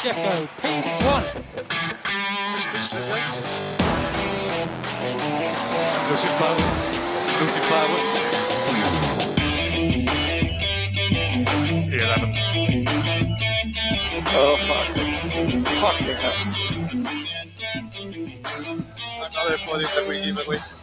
Jacko P1. Speechless. Losing power. Losing power. Yeah, that Oh, fuck. Fuck the hell. another body that we give away.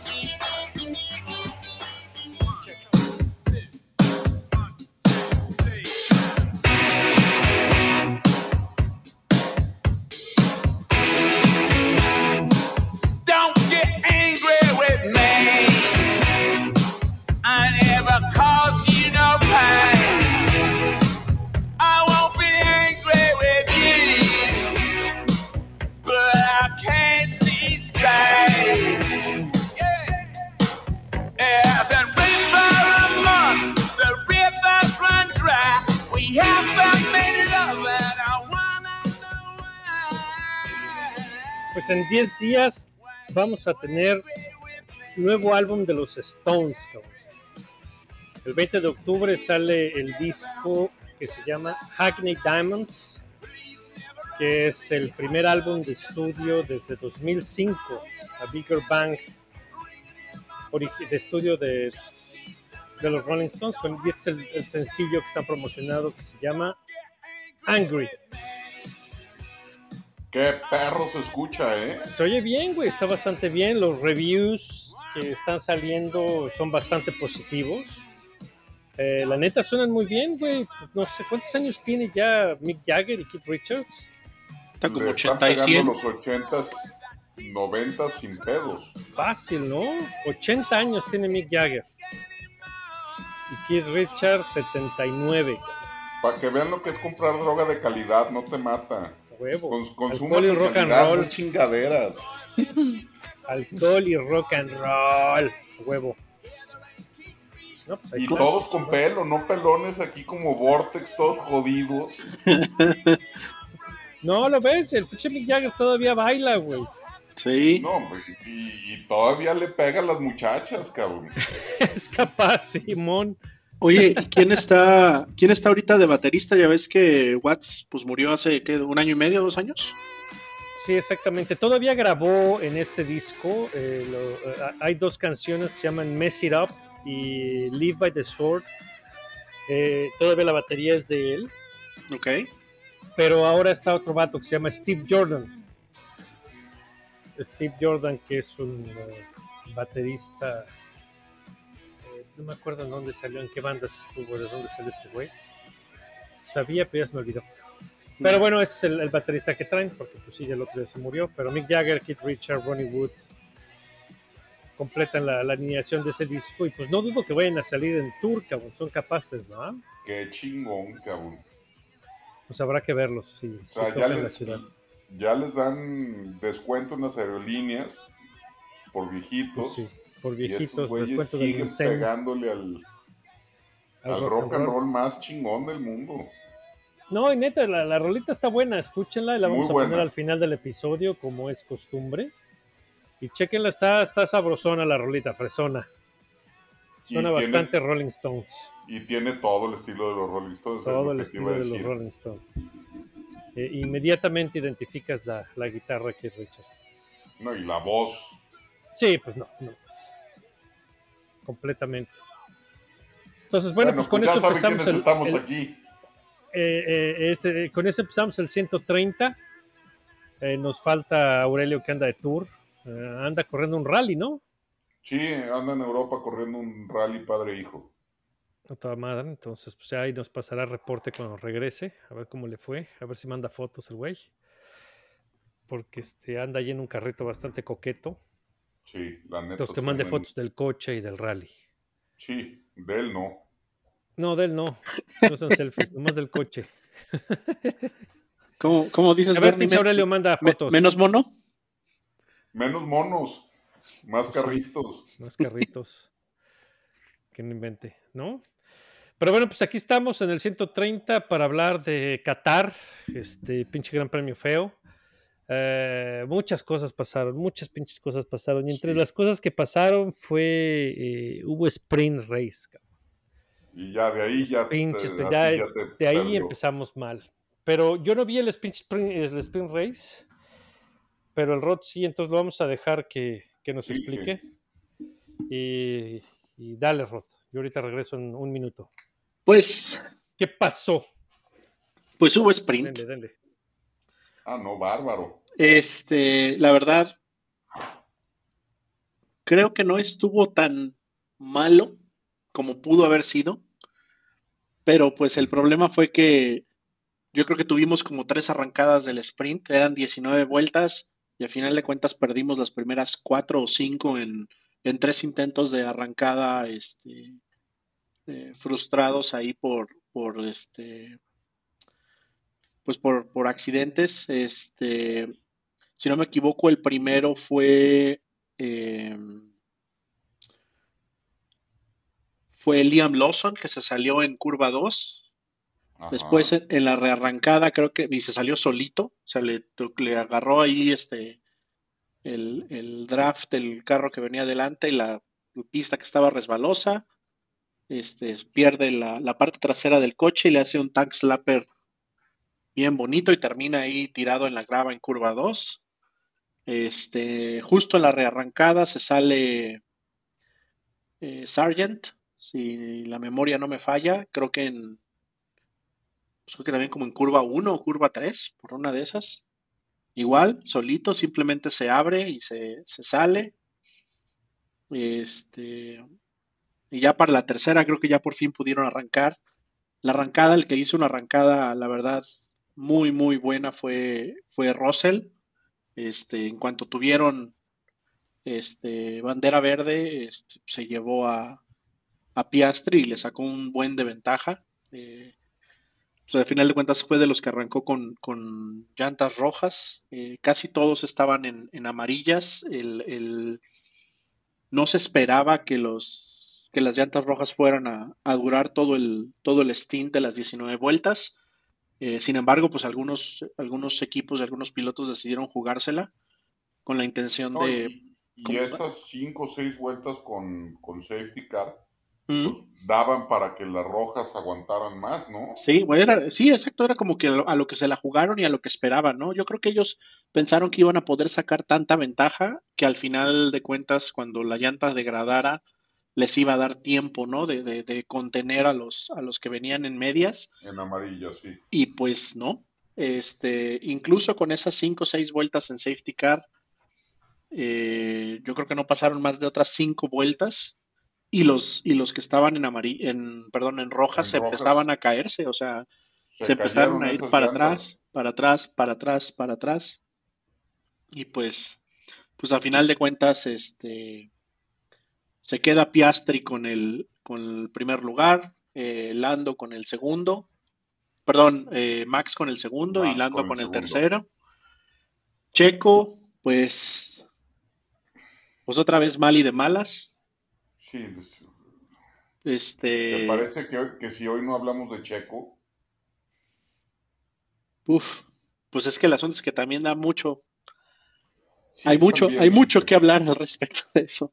10 días vamos a tener nuevo álbum de los Stones. El 20 de octubre sale el disco que se llama Hackney Diamonds, que es el primer álbum de estudio desde 2005, a Bigger Bang de estudio de, de los Rolling Stones, con, y este es el, el sencillo que está promocionado que se llama Angry. Qué perro se escucha, ¿eh? Se oye bien, güey, está bastante bien. Los reviews que están saliendo son bastante positivos. Eh, la neta suenan muy bien, güey. No sé cuántos años tiene ya Mick Jagger y Keith Richards. Está como Le están 80 y pegando 100. los 80s, 90 sin pedos. Fácil, ¿no? 80 años tiene Mick Jagger. Y Keith Richards, 79. Para que vean lo que es comprar droga de calidad, no te mata. Huevo. Cons consuma Alcohol y de rock and roll. no chingaderas. Alcohol y rock and roll. Huevo. No, pues Y está. todos con pelo, no pelones aquí como Vortex, todos jodidos. No, lo ves, el pinche Mick Jagger todavía baila, güey. Sí. No, hombre, y, y todavía le pega a las muchachas, cabrón. Es capaz, Simón. Oye, ¿y quién está, quién está ahorita de baterista? Ya ves que Watts pues murió hace ¿qué, un año y medio, dos años. Sí, exactamente. Todavía grabó en este disco. eh, lo- eh, hay dos canciones que se llaman Mess It Up y Live by the Sword. Eh, todavía la batería es de él. Ok. Pero ahora está otro vato que se llama Steve Jordan. Steve Jordan, que es un eh, baterista. No me acuerdo en dónde salió, en qué bandas estuvo, de dónde salió este güey. Sabía, pero ya se me olvidó. Pero bueno, ese es el, el baterista que traen, porque pues sí, el otro día se murió. Pero Mick Jagger, Keith Richards, Ronnie Wood completan la, la alineación de ese disco. Y pues no dudo que vayan a salir en tour, cabrón. Son capaces, ¿no? Qué chingón, cabrón. Pues habrá que verlos si, O si sea, la ya les dan descuento en las aerolíneas por viejitos. Pues sí, por y estos viejitos, descuento del siguen pegándole al, al rock and roll más chingón del mundo. No, y neta, la, la rolita está buena, escúchenla y la Muy vamos a buena. poner al final del episodio, como es costumbre. Y chequenla, está, está sabrosona la rolita, fresona. Suena Y tiene- bastante Rolling Stones, Y tiene todo el estilo de los Rolling Stones. es todo el estilo de los. Rolling Stones. Eh, inmediatamente identificas la, la guitarra que Richards. No, y la voz. Sí, pues no, no. pues, completamente. Entonces, bueno, pues con ya eso saben empezamos quiénes el, estamos el- aquí. eh, eh, ese- con ese empezamos el 130. Eh, nos falta Aurelio que anda de tour. Eh, anda corriendo un rally, ¿no? Sí, anda en Europa corriendo un rally padre-hijo. A toda madre. Entonces, pues ahí nos pasará reporte cuando regrese. A ver cómo le fue. A ver si manda fotos el güey. Porque este, anda ahí en un carrito bastante coqueto. Sí, la neta. Entonces, que mande fotos del coche y del rally. Sí, de él no. No, de él no. No son selfies, nomás del coche. ¿Cómo, cómo dices, A ver, pinche Aurelio manda fotos. ¿Menos mono? Menos monos, más Pues sí. carritos. Más carritos. que no invente, ¿no? Pero bueno, pues aquí estamos en el 130 para hablar de Qatar, este pinche gran premio feo. Eh, muchas cosas pasaron, muchas pinches cosas pasaron. Y entre Sí. las cosas que pasaron fue, eh, hubo sprint race. cabrón. Y ya de ahí ya, Pinches, pues ti ya- ya te De ahí perdió. empezamos mal. pero yo no vi el sprint, el sprint race, pero el Rod sí, entonces lo vamos a dejar que, que nos Sí, explique. Y, y dale, Rod. Yo ahorita regreso en un minuto. Pues, ¿Qué pasó? pues hubo sprint. Dale, dale. Ah, no, bárbaro. Este, la verdad, creo que no estuvo tan malo como pudo haber sido, pero pues el problema fue que yo creo que tuvimos como tres arrancadas del sprint, eran 19 vueltas y al final de cuentas perdimos las primeras cuatro o cinco en, en tres intentos de arrancada, este, eh, frustrados ahí por, por este, pues por, por accidentes, este, si no me equivoco, el primero fue eh, fue Liam Lawson que se salió en curva 2. Ajá. Después en, la rearrancada creo que y se salió solito, o sea, le, le agarró ahí este el, el draft del carro que venía adelante y la pista que estaba resbalosa. Este, pierde la, la parte trasera del coche y le hace un tank slapper bien bonito y termina ahí tirado en la grava en curva 2. Este, justo en la rearrancada se sale eh, Sargent, si la memoria no me falla, creo que en pues creo que también como en curva 1 o curva 3, por una de esas. Igual, solito, simplemente se abre y se, se sale. Este, y ya para la tercera creo que ya por fin pudieron arrancar. La arrancada, el que hizo una arrancada, la verdad, muy, muy buena fue, fue Russell. Este, en cuanto tuvieron este, bandera verde, este, se llevó a, Piastri y le sacó un buen de ventaja. Eh, pues al final de cuentas fue de los que arrancó con, con llantas rojas. Eh, casi todos estaban en, en amarillas. El, el- no se esperaba que los que las llantas rojas fueran a, a durar todo el, todo el stint de las 19 vueltas. Eh, sin embargo, pues algunos, algunos equipos y algunos pilotos decidieron jugársela con la intención No, de... y, estas cinco o seis vueltas con, con safety car Mm. pues, daban para que las rojas aguantaran más, ¿no? Sí, bueno, era- sí, exacto, era como que a lo, a lo que se la jugaron y a lo que esperaban, ¿no? Yo creo que ellos pensaron que iban a poder sacar tanta ventaja que al final de cuentas, cuando la llanta degradara, les iba a dar tiempo, ¿no? De, de- de contener a los, a los que venían en medias En amarilla, sí. y pues no. Este, incluso con esas cinco o seis vueltas en safety car, eh, yo creo que no pasaron más de otras cinco vueltas y los, y los que estaban en amarillo, en, perdón, en rojas En se rojas. empezaban a caerse, o sea, se, empezaron a ir para llantas. atrás, para atrás, para atrás, para atrás. Y pues, pues a final de cuentas, este, se queda Piastri con el, con el primer lugar, eh, Lando con el segundo, perdón, eh, Max con el segundo y Lando con con el tercero. Checo, pues, pues otra vez mal y de malas. Sí, pues, Este, ¿te parece que, que si hoy no hablamos de Checo? uf, pues es que el asunto es que también da mucho, Sí, hay mucho, hay mucho que hablar al respecto de eso.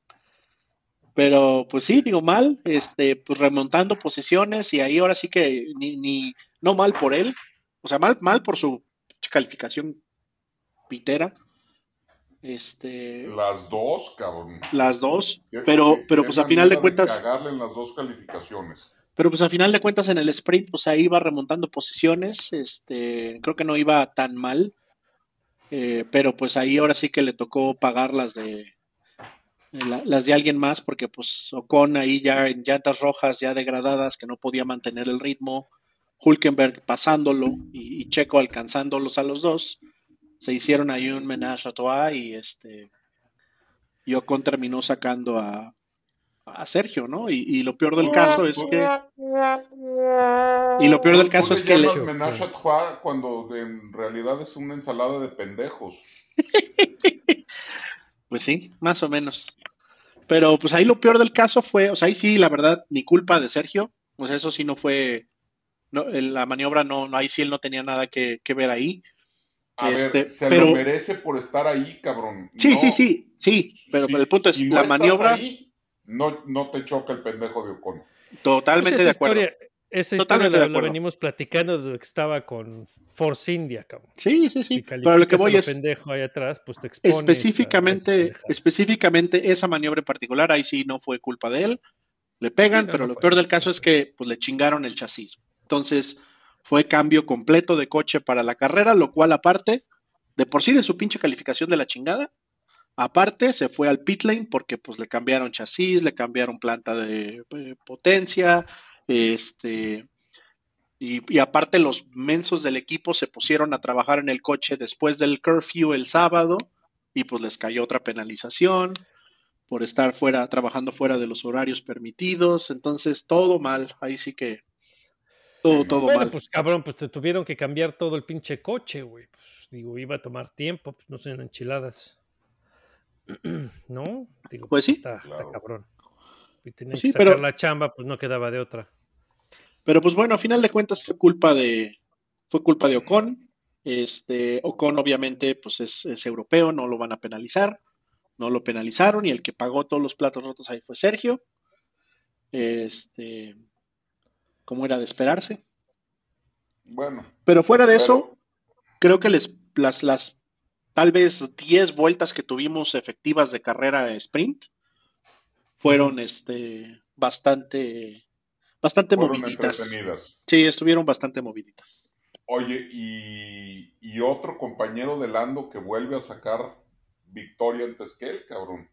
Pero pues sí, digo mal, este, pues remontando posiciones y ahí ahora sí que ni, ni no mal por él, o sea, mal, mal por su calificación pitera. Este, Las dos, cabrón. las dos, pero, pero pues a final de cuentas, cagarle en las dos calificaciones. pero pues a final de cuentas en el sprint, pues ahí iba remontando posiciones, este, creo que no iba tan mal, eh, pero pues ahí ahora sí que le tocó pagar las de la- las de alguien más, porque pues Ocon ahí ya en llantas rojas ya degradadas, que no podía mantener el ritmo, Hulkenberg pasándolo y, y Checo alcanzándolos a los dos, se hicieron ahí un menage a trois y este y Ocon terminó sacando a, a Sergio, ¿no? Y, y lo peor del caso es que y lo peor del ¿Tú caso es que le, menage à trois cuando en realidad es una ensalada de pendejos. Pues sí, más o menos. Pero pues ahí lo peor del caso fue, o sea, ahí sí, la verdad, ni culpa de Sergio. O sea, eso sí no fue, no, en la maniobra no, no, ahí sí él no tenía nada que, que ver ahí. A Este, ver, se pero- lo merece por estar ahí, cabrón. Sí, No, sí, sí, sí, pero si- el punto es, si la maniobra, ahí, no, no te choca el pendejo de Ocon. totalmente Pues de acuerdo. historia- Esa historia la, la venimos platicando de que estaba con Force India, cabrón. Sí, sí, sí. Si Pero lo que voy es pendejo ahí atrás, pues te expones a específicamente, específicamente esa maniobra en particular, ahí sí no fue culpa de él. Le pegan, Sí, no, pero no lo fue. peor del caso es que pues, le chingaron el chasis. Entonces, fue cambio completo de coche para la carrera, lo cual aparte, de por sí de su pinche calificación de la chingada, aparte se fue al pit lane porque pues le cambiaron chasis, le cambiaron planta de eh, potencia, este y, y aparte los mensos del equipo se pusieron a trabajar en el coche después del curfew el sábado y pues les cayó otra penalización por estar fuera, trabajando fuera de los horarios permitidos. Entonces, todo mal. Ahí sí que todo, todo Bueno, mal. pues cabrón, pues te tuvieron que cambiar todo el pinche coche, güey. Pues digo, iba a tomar tiempo, pues no sean enchiladas. ¿No? Digo, Pues sí. Está, cabrón. Y tenían Pues que sí, sacar pero- la chamba, pues no quedaba de otra. Pero pues bueno, a final de cuentas fue culpa de, fue culpa de Ocon. Este, Ocon obviamente pues es, es europeo, no lo van a penalizar. No lo penalizaron y el que pagó todos los platos rotos ahí fue Sergio. Este, como era de esperarse. Bueno, Pero fuera de Pero- eso, creo que les, las, las tal vez 10 vueltas que tuvimos efectivas de carrera sprint fueron este, bastante, bastante fueron moviditas. entretenidas. Sí, estuvieron bastante moviditas. Oye, y, y otro compañero de Lando que vuelve a sacar victoria antes que él, cabrón.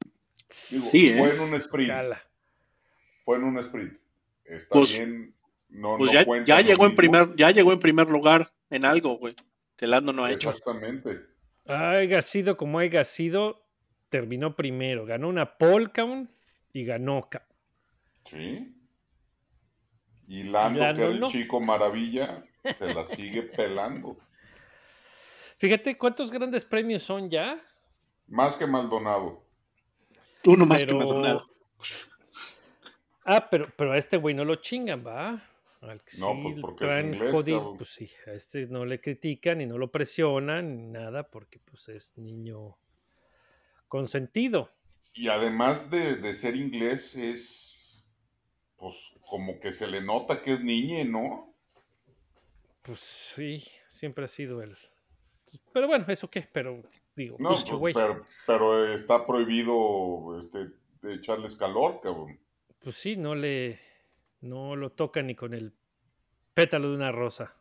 Digo, Sí, ¿eh? fue en un sprint. Cala. Fue en un sprint. Está Pues- bien. No, Pues no ya, cuenta ya llegó en primer, ya llegó en primer lugar en algo, güey, que Lando no ha hecho. Exactamente. Haya sido como haya sido, terminó primero. Ganó una pole, cabrón, y ganó. ca- Sí. Y Lando, Lando que era el no. chico maravilla, se la sigue pelando. Fíjate cuántos grandes premios son ya. Más que Maldonado. Uno más que pero- Maldonado. Ah, pero, pero a este güey no lo chingan, ¿va? Al que No, sí pues, porque es inglés, jodido, pues sí, a este no le critican y no lo presionan ni nada porque pues es niño consentido. Y además de, de ser inglés, es. Pues como que se le nota que es niñe, ¿no? Pues sí, siempre ha sido él. Pero bueno, ¿eso qué? Pero digo, No, pues, güey. pero, pero está prohibido este, de echarles calor, cabrón. Pues sí, no le. No lo toca ni con el pétalo de una rosa.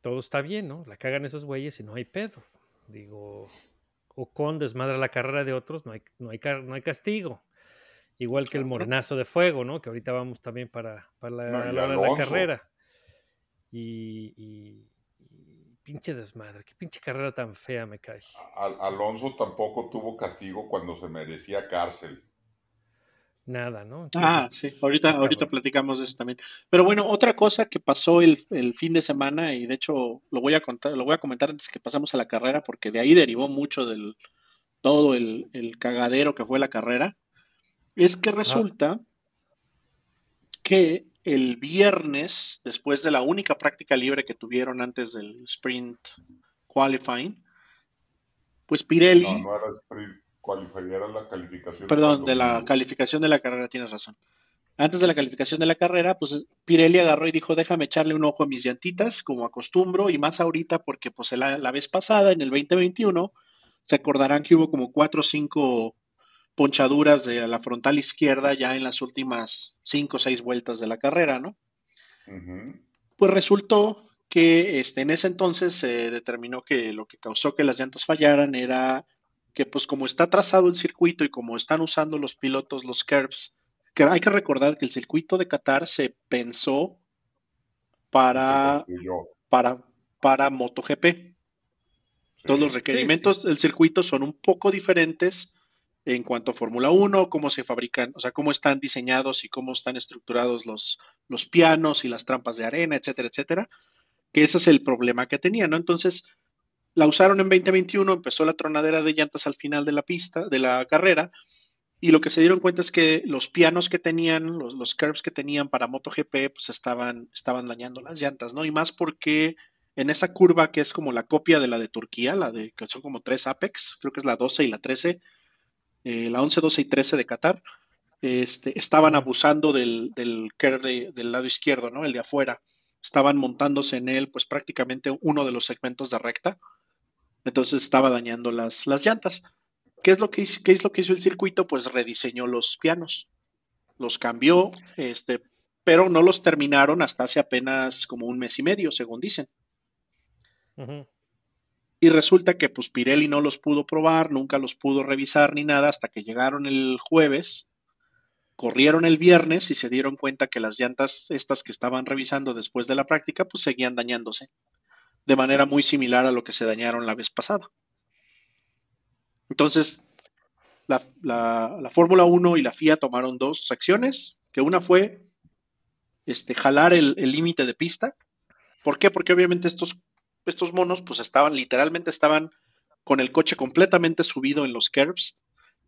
Todo está bien, ¿no? La cagan esos güeyes y no hay pedo. Digo, Ocon desmadra la carrera de otros, no hay, no hay, no hay castigo. Igual que el morenazo de fuego, ¿no? Que ahorita vamos también para, para la, No, la hora de la carrera. Y, y- y pinche desmadre, qué pinche carrera tan fea me cae. Al- Alonso tampoco tuvo castigo cuando se merecía cárcel. Nada, ¿no? Ah, sí, ahorita, ahorita platicamos de eso también. Pero bueno, otra cosa que pasó el, el fin de semana, y de hecho lo voy a contar, lo voy a comentar antes que pasamos a la carrera, porque de ahí derivó mucho del todo el, el cagadero que fue la carrera, es que resulta que el viernes, después de la única práctica libre que tuvieron antes del sprint qualifying, pues Pirelli. No, no era sprint qualifier, era la calificación. Perdón, de la calificación de la carrera, tienes razón. Antes de la calificación de la carrera, pues Pirelli agarró y dijo, déjame echarle un ojo a mis llantitas, como acostumbro, y más ahorita porque pues la, la vez pasada, en el 2021, se acordarán que hubo como cuatro o cinco ponchaduras de la frontal izquierda ya en las últimas cinco o seis vueltas de la carrera, ¿no? Pues resultó que este, en ese entonces se determinó que lo que causó que las llantas fallaran era que pues como está trazado el circuito y como están usando los pilotos los curves, que hay que recordar que el circuito de Qatar se pensó para, Se para, para MotoGP. Todos los Sí. requerimientos del circuito son un poco diferentes en cuanto a Fórmula 1, cómo se fabrican, o sea, cómo están diseñados y cómo están estructurados los, los pianos y las trampas de arena, etcétera, etcétera. Que ese es el problema que tenía, ¿no? Entonces, la usaron en 2021, empezó la tronadera de llantas al final de la pista, de la carrera, y lo que se dieron cuenta es que los pianos que tenían, los, los curves que tenían para MotoGP, pues estaban, estaban dañando las llantas, ¿no? Y más porque en esa curva que es como la copia de la de Turquía, la de que son como tres Apex, creo que es la 12 y la 13, eh, la 11, 12 y 13 de Qatar, este, estaban abusando del, del de- del lado izquierdo, ¿no? El de afuera. Estaban montándose en él, pues prácticamente uno de los segmentos de recta. Entonces estaba dañando las, las llantas. ¿Qué es, lo que hizo, ¿Qué es lo que hizo el circuito? Pues rediseñó los pianos. Los cambió, este, pero no los terminaron hasta hace apenas como un mes y medio, según dicen. Y resulta que pues Pirelli no los pudo probar, nunca los pudo revisar ni nada hasta que llegaron el jueves, corrieron el viernes y se dieron cuenta que las llantas estas que estaban revisando después de la práctica pues seguían dañándose de manera muy similar a lo que se dañaron la vez pasada. Entonces, la, la- la Fórmula 1 y la FIA tomaron dos acciones, que una fue este, jalar el el límite de pista. ¿Por qué? Porque obviamente estos estos monos pues estaban literalmente estaban con el coche completamente subido en los curbs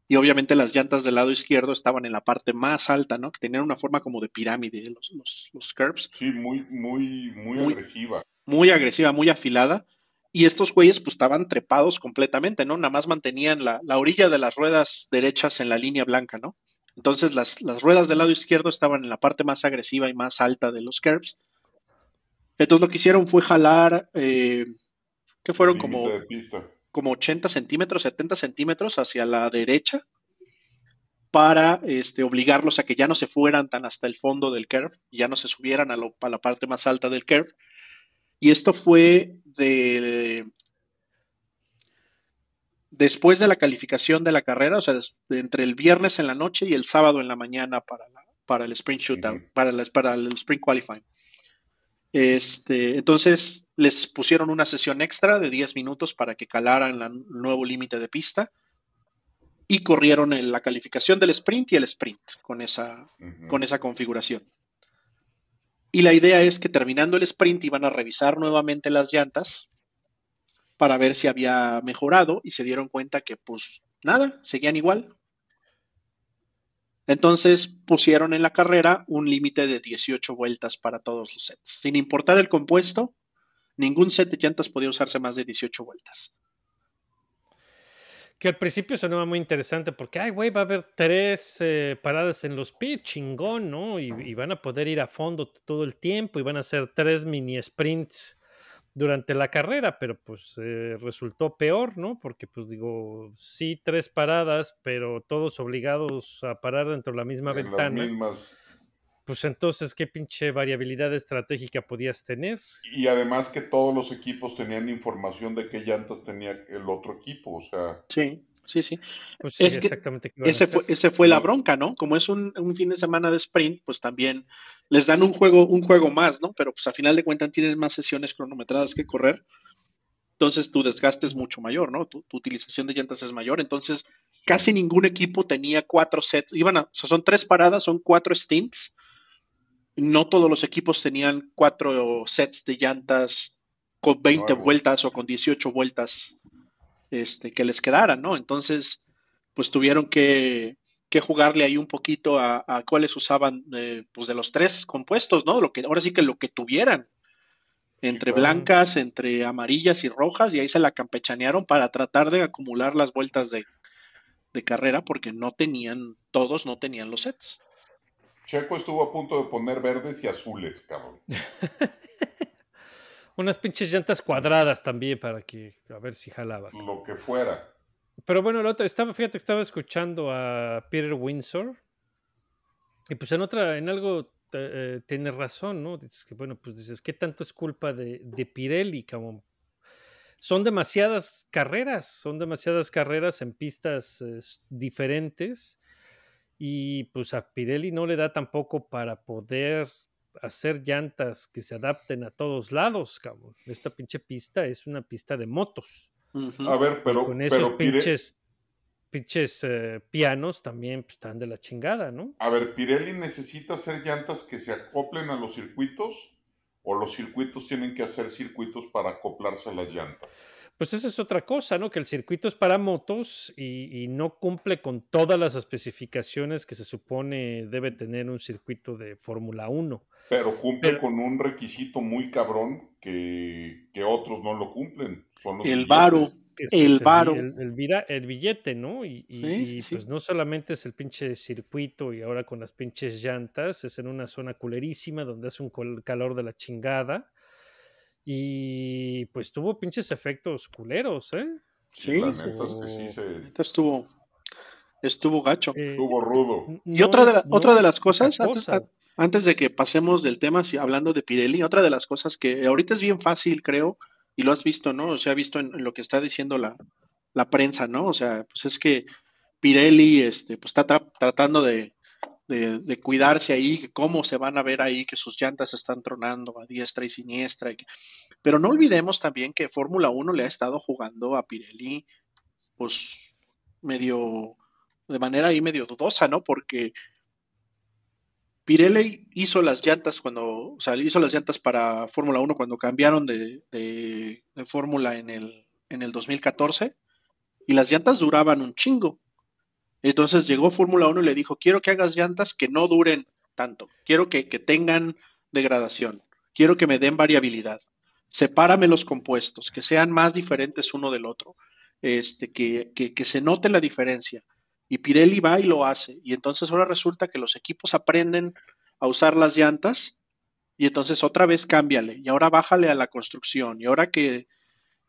y obviamente las llantas del lado izquierdo estaban en la parte más alta, ¿no? Que tenían una forma como de pirámide los, los, Sí, muy, muy, muy, Muy- agresiva. muy agresiva, muy afilada. Y estos güeyes pues estaban trepados completamente, ¿no? Nada más mantenían la, la orilla de las ruedas derechas en la línea blanca, ¿no? Entonces las, las ruedas del lado izquierdo estaban en la parte más agresiva y más alta de los curbs. Entonces lo que hicieron fue jalar, eh, que fueron como como 80 centímetros, 70 centímetros hacia la derecha para este, obligarlos a que ya no se fueran tan hasta el fondo del curve, ya no se subieran a, lo- a la parte más alta del curve. Y esto fue de, después de la calificación de la carrera, o sea, des- entre el viernes en la noche y el sábado en la mañana para, la- para el sprint shootout, para, el- para el sprint qualifying. Este, entonces les pusieron una sesión extra de 10 minutos para que calaran la- el nuevo límite de pista y corrieron la calificación del sprint y el sprint con esa, con esa configuración. Y la idea es que terminando el sprint iban a revisar nuevamente las llantas para ver si había mejorado y se dieron cuenta que pues nada, seguían igual. Entonces pusieron en la carrera un límite de 18 vueltas para todos los sets. Sin importar el compuesto, ningún set de llantas podía usarse más de 18 vueltas. Que al principio sonaba muy interesante porque, ay, güey, va a haber tres eh, paradas en los pits, chingón, ¿no? Y, y van a poder ir a fondo todo el tiempo y van a hacer tres mini sprints durante la carrera, pero pues eh, resultó peor, ¿no? Porque, pues digo, sí, tres paradas, pero todos obligados a parar dentro de la misma En las ventana. mismas. Pues entonces, ¿qué pinche variabilidad estratégica podías tener? Y además que todos los equipos tenían información de qué llantas tenía el otro equipo. O sea, Sí, sí, sí. Pues sí, Es que exactamente. Ese fue, ese fue la No. bronca, ¿no? Como es un, un fin de semana de sprint, pues también les dan un juego, un juego más, ¿no? Pero pues a final de cuentas tienen más sesiones cronometradas que correr. Entonces tu desgaste es mucho mayor, ¿no? Tu, tu utilización de llantas es mayor. Entonces casi ningún equipo tenía cuatro sets. Iban a, o sea, son tres paradas, son cuatro stints. No todos los equipos tenían cuatro sets de llantas con 20 Nuevos. vueltas o con 18 vueltas este, que les quedaran, ¿no? Entonces, pues tuvieron que, que jugarle ahí un poquito a, a cuáles usaban, eh, pues de los tres compuestos, ¿no? Lo que, ahora sí que lo que tuvieran. Entre blancas, entre amarillas y rojas, y ahí se la campechanearon para tratar de acumular las vueltas de, de carrera, porque no tenían, todos no tenían los sets. Checo estuvo a punto de poner verdes y azules, cabrón. Unas pinches llantas cuadradas también para que a ver si jalaba. Lo que fuera. Pero bueno, la otra, estaba, fíjate que estaba escuchando a Peter Windsor. Y pues en otra, en algo eh, tiene razón, ¿no? Dices que, bueno, pues dices, ¿qué tanto es culpa de, de Pirelli? Como, son demasiadas carreras, son demasiadas carreras en pistas eh, diferentes. Y pues a Pirelli no le da tampoco para poder hacer llantas que se adapten a todos lados, cabrón. Esta pinche pista es una pista de motos. A ver, pero, Con esos pero Pire- pinches, pinches eh, pianos también pues, están de la chingada, ¿no? a ver, Pirelli necesita hacer llantas que se acoplen a los circuitos o los circuitos tienen que hacer circuitos para acoplarse a las llantas. Pues esa es otra cosa, ¿no? Que el circuito es para motos y, y no cumple con todas las especificaciones que se supone debe tener un circuito de Fórmula 1. Pero cumple Pero- con un requisito muy cabrón que, que otros no lo cumplen. Son los El billetes. varo. es el varo. El, el billete, ¿no? Y, y- Sí, y, sí. pues no solamente es el pinche circuito y ahora con las pinches llantas, es en una zona culerísima donde hace un col- calor de la chingada. Y pues tuvo pinches efectos culeros, ¿eh? Sí, Sí, la sí. neta es que sí se Neta Estuvo, estuvo gacho. Eh, estuvo rudo. Y otra de, la- no otra de las cosas, antes, cosa. a- antes de que pasemos del tema, si- hablando de Pirelli, otra de las cosas que ahorita es bien fácil, creo, y lo has visto, ¿no? O sea, visto en, en lo que está diciendo la, la prensa, ¿no? O sea, pues es que Pirelli, este, pues está tra- tratando de, de- cuidarse ahí, cómo se van a ver ahí, que sus llantas están tronando a diestra y siniestra. Pero no olvidemos también que Fórmula 1 le ha estado jugando a Pirelli, pues medio, de manera ahí medio dudosa, ¿no? Porque Pirelli hizo las llantas cuando, o sea, hizo las llantas para Fórmula 1 cuando cambiaron de, de- de Fórmula en el, en el 2014 y las llantas duraban un chingo. Entonces llegó Fórmula 1 y le dijo, quiero que hagas llantas que no duren tanto, quiero que, que tengan degradación, quiero que me den variabilidad, sepárame los compuestos, que sean más diferentes uno del otro, este, que, que, que se note la diferencia. Y Pirelli va y lo hace. Y entonces ahora resulta que los equipos aprenden a usar las llantas y entonces otra vez cámbiale. Y ahora bájale a la construcción. Y ahora que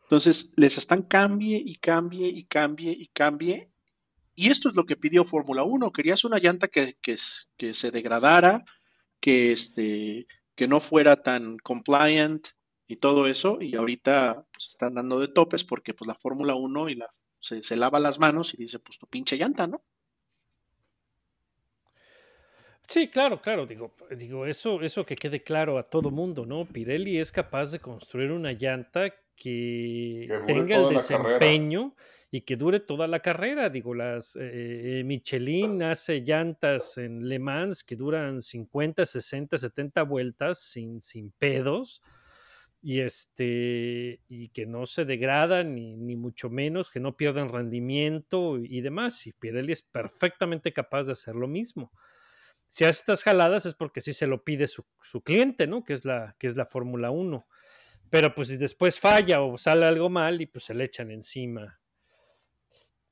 entonces les están cambie y cambie y cambie y cambie y esto es lo que pidió Fórmula 1, querías una llanta que, que, se degradara, que, este, que no fuera tan compliant y todo eso y ahorita pues están dando de topes porque pues la Fórmula 1 y la, se, se lava las manos y dice pues tu pinche llanta, ¿no? Sí, claro, claro, digo, digo eso, eso que quede claro a todo mundo, ¿no? Pirelli es capaz de construir una llanta que, tenga el carrera. Y que dure toda la carrera. Digo, las eh, Michelin hace llantas en Le Mans que duran 50, 60, 70 vueltas sin, sin pedos y este y que no se degradan ni, ni mucho menos, que no pierdan rendimiento y, y demás. Y Pirelli es perfectamente capaz de hacer lo mismo si hace estas jaladas es porque sí se lo pide su, su cliente, ¿no? Que es la, que es la Fórmula 1. Pero pues si después falla o sale algo mal y pues se le echan encima.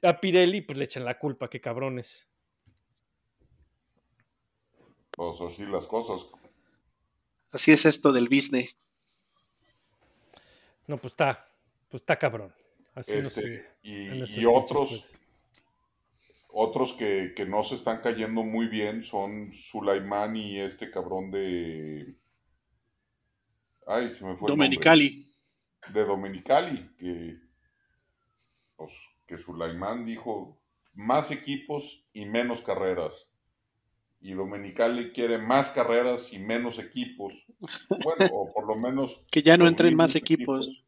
A Pirelli pues le echan la culpa, qué cabrones. Pues así las cosas. Así es esto del business. No, pues está, pues está cabrón. Así no Este, sé. y, y otros, pues. otros que, que no se están cayendo muy bien son Sulaimán y este cabrón de. Ay, se me fue. el. Domenicali. De Domenicali, que. Pues, que Sulaimán dijo más equipos y menos carreras. Y Domenicali quiere más carreras y menos equipos. Bueno, o por lo menos. Que ya no entren más mismos equipos.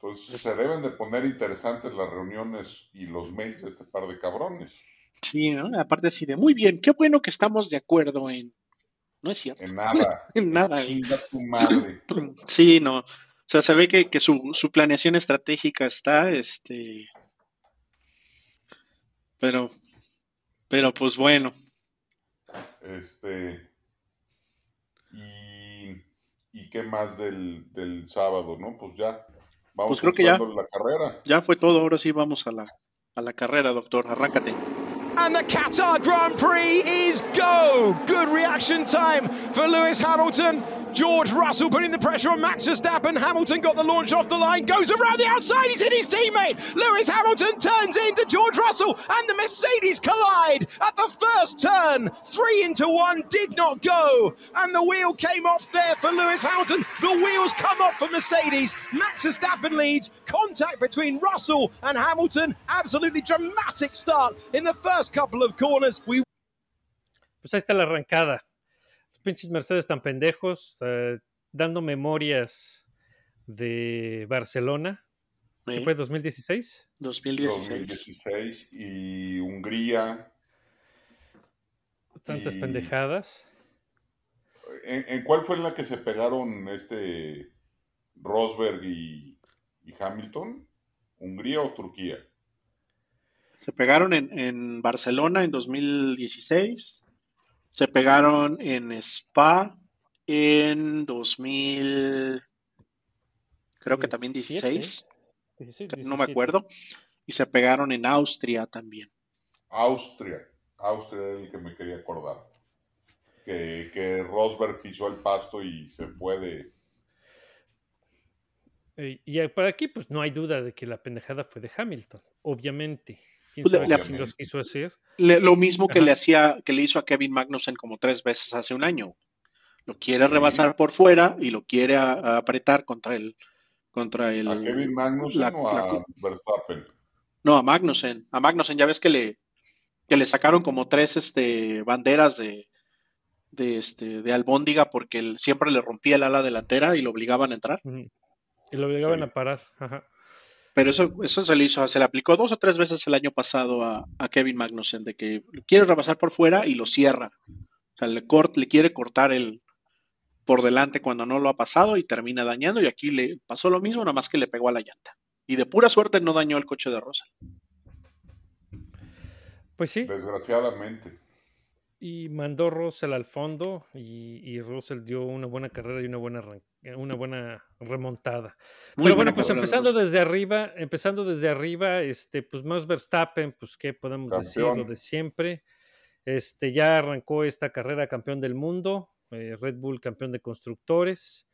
Entonces se deben de poner interesantes las reuniones y los mails de este par de cabrones. Sí, ¿no? Aparte así de, muy bien, qué bueno que estamos de acuerdo en... No es cierto. En nada. En nada. Chinga tu madre. Sí, no. O sea, se ve que, que su, su planeación estratégica está, este... Pero, pero pues bueno. Este. Y. ¿Y qué más del, del sábado, no? Pues ya. Vamos Pues creo que ya. la carrera. Ya fue todo, ahora sí vamos a la, a la carrera, doctor. Arráncate. And the Qatar Grand Prix is go. Good reaction time for Lewis Hamilton. George Russell putting the pressure on Max Verstappen. Hamilton got the launch off the line, goes around the outside. He's hit his teammate. Lewis Hamilton turns into George Russell, and the Mercedes collide at the first turn. Three into one did not go, and the wheel came off there for Lewis Hamilton. The wheels come off for Mercedes. Max Verstappen leads. Contact between Russell and Hamilton. Absolutely dramatic start in the first couple of corners. We Pues ahí está la arrancada. Pinches Mercedes tan pendejos, eh, dando memorias de Barcelona, que ¿eh? fue 2016. 2016. 2016 y Hungría. Tantas Y- pendejadas. ¿En, en cuál fue en la que se pegaron este Rosberg y, y Hamilton? ¿Hungría o Turquía? Se pegaron en, en Barcelona en 2016. Se pegaron en Spa en 2000. Creo que también 16. 16, no me 17. acuerdo, y se pegaron en Austria también. Austria. Austria era el que me quería acordar. Que, que Rosberg pisó el pasto y se fue de. Eh, Y para aquí, pues no hay duda de que la pendejada fue de Hamilton, obviamente. ¿Quién Pues, sabe qué obviamente. chingados quiso hacer? Le- lo mismo que le hacía, que le hizo a Kevin Magnussen como tres veces hace un año. Lo quiere Sí. rebasar por fuera y lo quiere a- a apretar contra el, contra el. ¿A Kevin Magnussen la- o a la Verstappen? No, a Magnussen. A Magnussen, ya ves que le, que le sacaron como tres este, banderas de, de, este, de albóndiga porque él siempre le rompía el ala delantera y lo obligaban a entrar. Y lo obligaban Sí. a parar. Ajá. Pero eso, eso se le hizo, se le aplicó dos o tres veces el año pasado a, a Kevin Magnussen, de que quiere rebasar por fuera y lo cierra. O sea, le, cort- le quiere cortar el por delante cuando no lo ha pasado y termina dañando. Y aquí le pasó lo mismo, nada más que le pegó a la llanta. Y de pura suerte no dañó el coche de Rosa. Pues sí, Desgraciadamente. Y mandó Russell al fondo y, y Russell dio una buena carrera y una buena, arran- una buena remontada. Muy Pero bueno, pues de empezando desde arriba, empezando desde arriba, este, pues más Verstappen, pues qué podemos decir, lo Campeón. de siempre. Este, ya arrancó esta carrera campeón del mundo, eh, Red Bull campeón de constructores.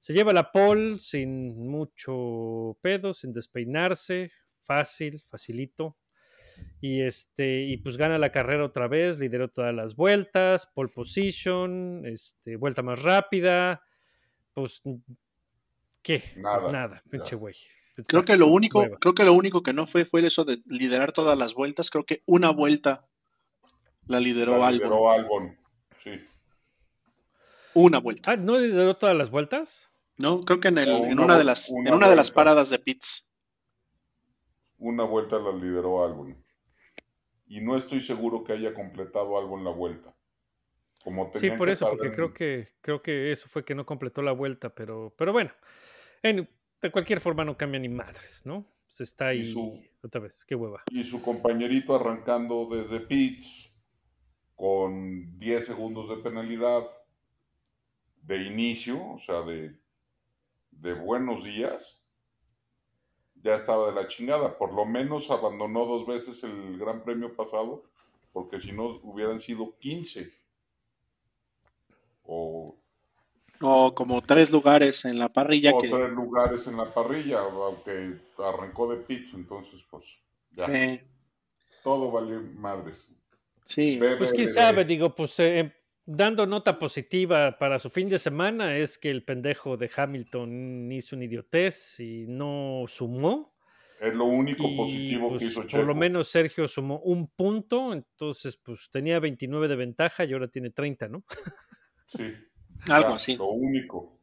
Se lleva la pole sin mucho pedo, sin despeinarse, fácil, facilito. Y este, y pues gana la carrera otra vez, lideró todas las vueltas, pole position, este, vuelta más rápida, pues ¿qué? Nada, nada, pinche güey. Creo que lo único, Hueva. creo que lo único que no fue fue eso de liderar todas las vueltas. Creo que una vuelta la lideró La Albon. lideró Albon. Sí. Una vuelta. Ah, ¿no lideró todas las vueltas? No, creo que en, el, No, en una una de las, una en una de las paradas de pits. Una vuelta la lideró Albon. Y no estoy seguro que haya completado Albon la vuelta. Como Sí, por eso, porque creo en- que, creo que eso fue que no completó la vuelta, pero, pero bueno, en- de cualquier forma no cambia ni madres, ¿no? Se está ahí su- otra vez, qué hueva. Y su compañerito arrancando desde pits con 10 segundos de penalidad de inicio, o sea, de, de buenos días, ya estaba de la chingada. Por lo menos abandonó dos veces el Gran Premio pasado, porque si no hubieran sido 15. O, O como tres lugares en la parrilla o que. tres lugares en la parrilla, aunque arrancó de pits, entonces pues ya, Sí, todo valió madres. sí. Pues quién sabe, digo, pues eh, dando nota positiva para su fin de semana es que el pendejo de Hamilton hizo una idiotez y no sumó. Es lo único Y, positivo pues, que hizo por Checo. lo menos Sergio sumó un punto, entonces pues tenía 29 de ventaja y ahora tiene 30, ¿no? Sí. Algo así. Lo único.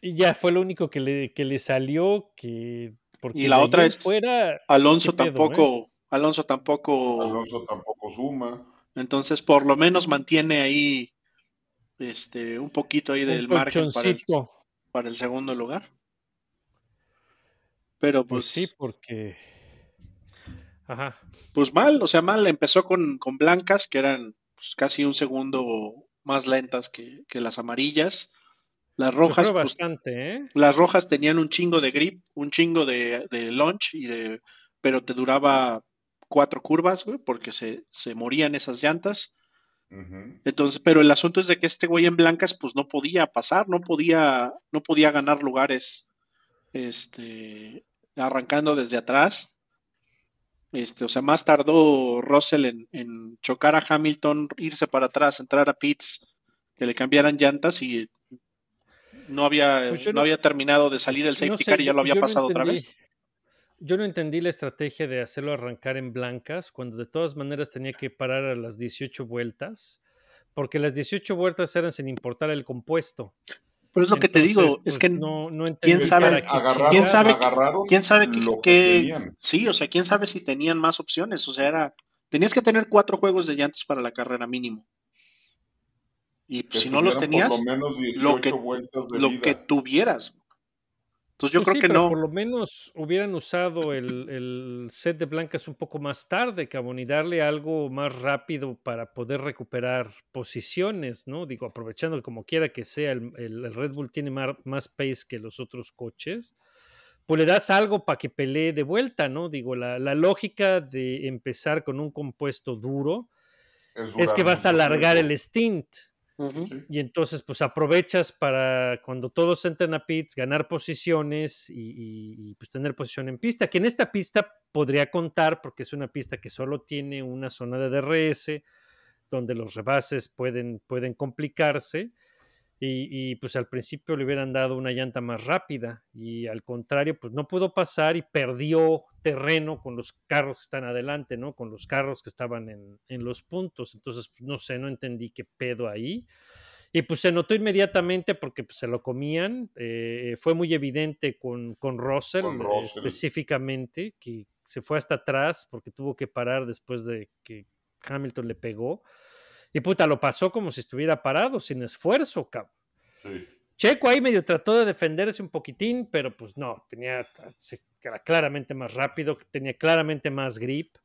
Y ya fue lo único que le, que le salió, que porque Y la otra es- fuera, Alonso ¿Qué pedo, tampoco. Alonso tampoco. Alonso tampoco suma. Entonces, por lo menos mantiene ahí este un poquito ahí del margen para el, colchoncito. para el segundo lugar. Pero Pues pues, sí, porque... Ajá. pues mal, o sea, mal. Empezó con, con blancas, que eran pues, casi un segundo más lentas que, que las amarillas. Las rojas, pues, bastante, ¿eh? las rojas tenían un chingo de grip, un chingo de, de launch, y de, pero te duraba cuatro curvas, güey, porque se, se morían esas llantas. Entonces, pero el asunto es de que este güey en blancas, pues no podía pasar, no podía, no podía ganar lugares, este, arrancando desde atrás. Este, o sea, más tardó Russell en, en chocar a Hamilton, irse para atrás, entrar a pits, que le cambiaran llantas y no había, Pues no no- había terminado de salir el No safety sé, car y ya lo había no pasado otra vez. Yo no entendí la estrategia de hacerlo arrancar en blancas cuando de todas maneras tenía que parar a las 18 vueltas, porque las 18 vueltas eran sin importar el compuesto. Pero es lo que te digo, es pues, que no, no ¿quién sabe? agarraron, ¿Quién sabe- agarraron quién sabe qué- lo que. Sí, o sea, quién sabe si tenían más opciones. O sea, era, tenías que tener cuatro juegos de llantas para la carrera mínimo. Y Que si no los tenías, por lo menos 18 lo que- vueltas de lo vida. que tuvieras. Entonces yo Pues creo sí, que pero no. por lo menos hubieran usado el, el set de blancas un poco más tarde, cabrón, y darle algo más rápido para poder recuperar posiciones, ¿no? Digo, aprovechando que como quiera que sea, el, el- el Red Bull tiene mar- más pace que los otros coches, pues le das algo para que pelee de vuelta, ¿no? Digo, la, la lógica de empezar con un compuesto duro Es, que vas a alargar el stint. Y entonces, pues aprovechas para cuando todos entren a pits, ganar posiciones y, y- y, pues tener posición en pista. Que en esta pista podría contar, porque es una pista que solo tiene una zona de DRS, donde los rebases pueden, pueden complicarse. Y, y, pues al principio le hubieran dado una llanta más rápida. Y al contrario, pues no pudo pasar y perdió terreno con los carros que están adelante, ¿no? Con los carros que estaban en, en los puntos. Entonces, pues, no sé, no entendí qué pedo ahí. Y pues se notó inmediatamente porque pues, se lo comían. eh, fue muy evidente con, con Russell, Con Russell. específicamente, que se fue hasta atrás porque tuvo que parar después de que Hamilton le pegó. Y puta, lo pasó como si estuviera parado, sin esfuerzo, cabrón. Sí. Checo ahí medio trató de defenderse un poquitín, pero pues no, tenía se- era claramente más rápido, tenía claramente más grip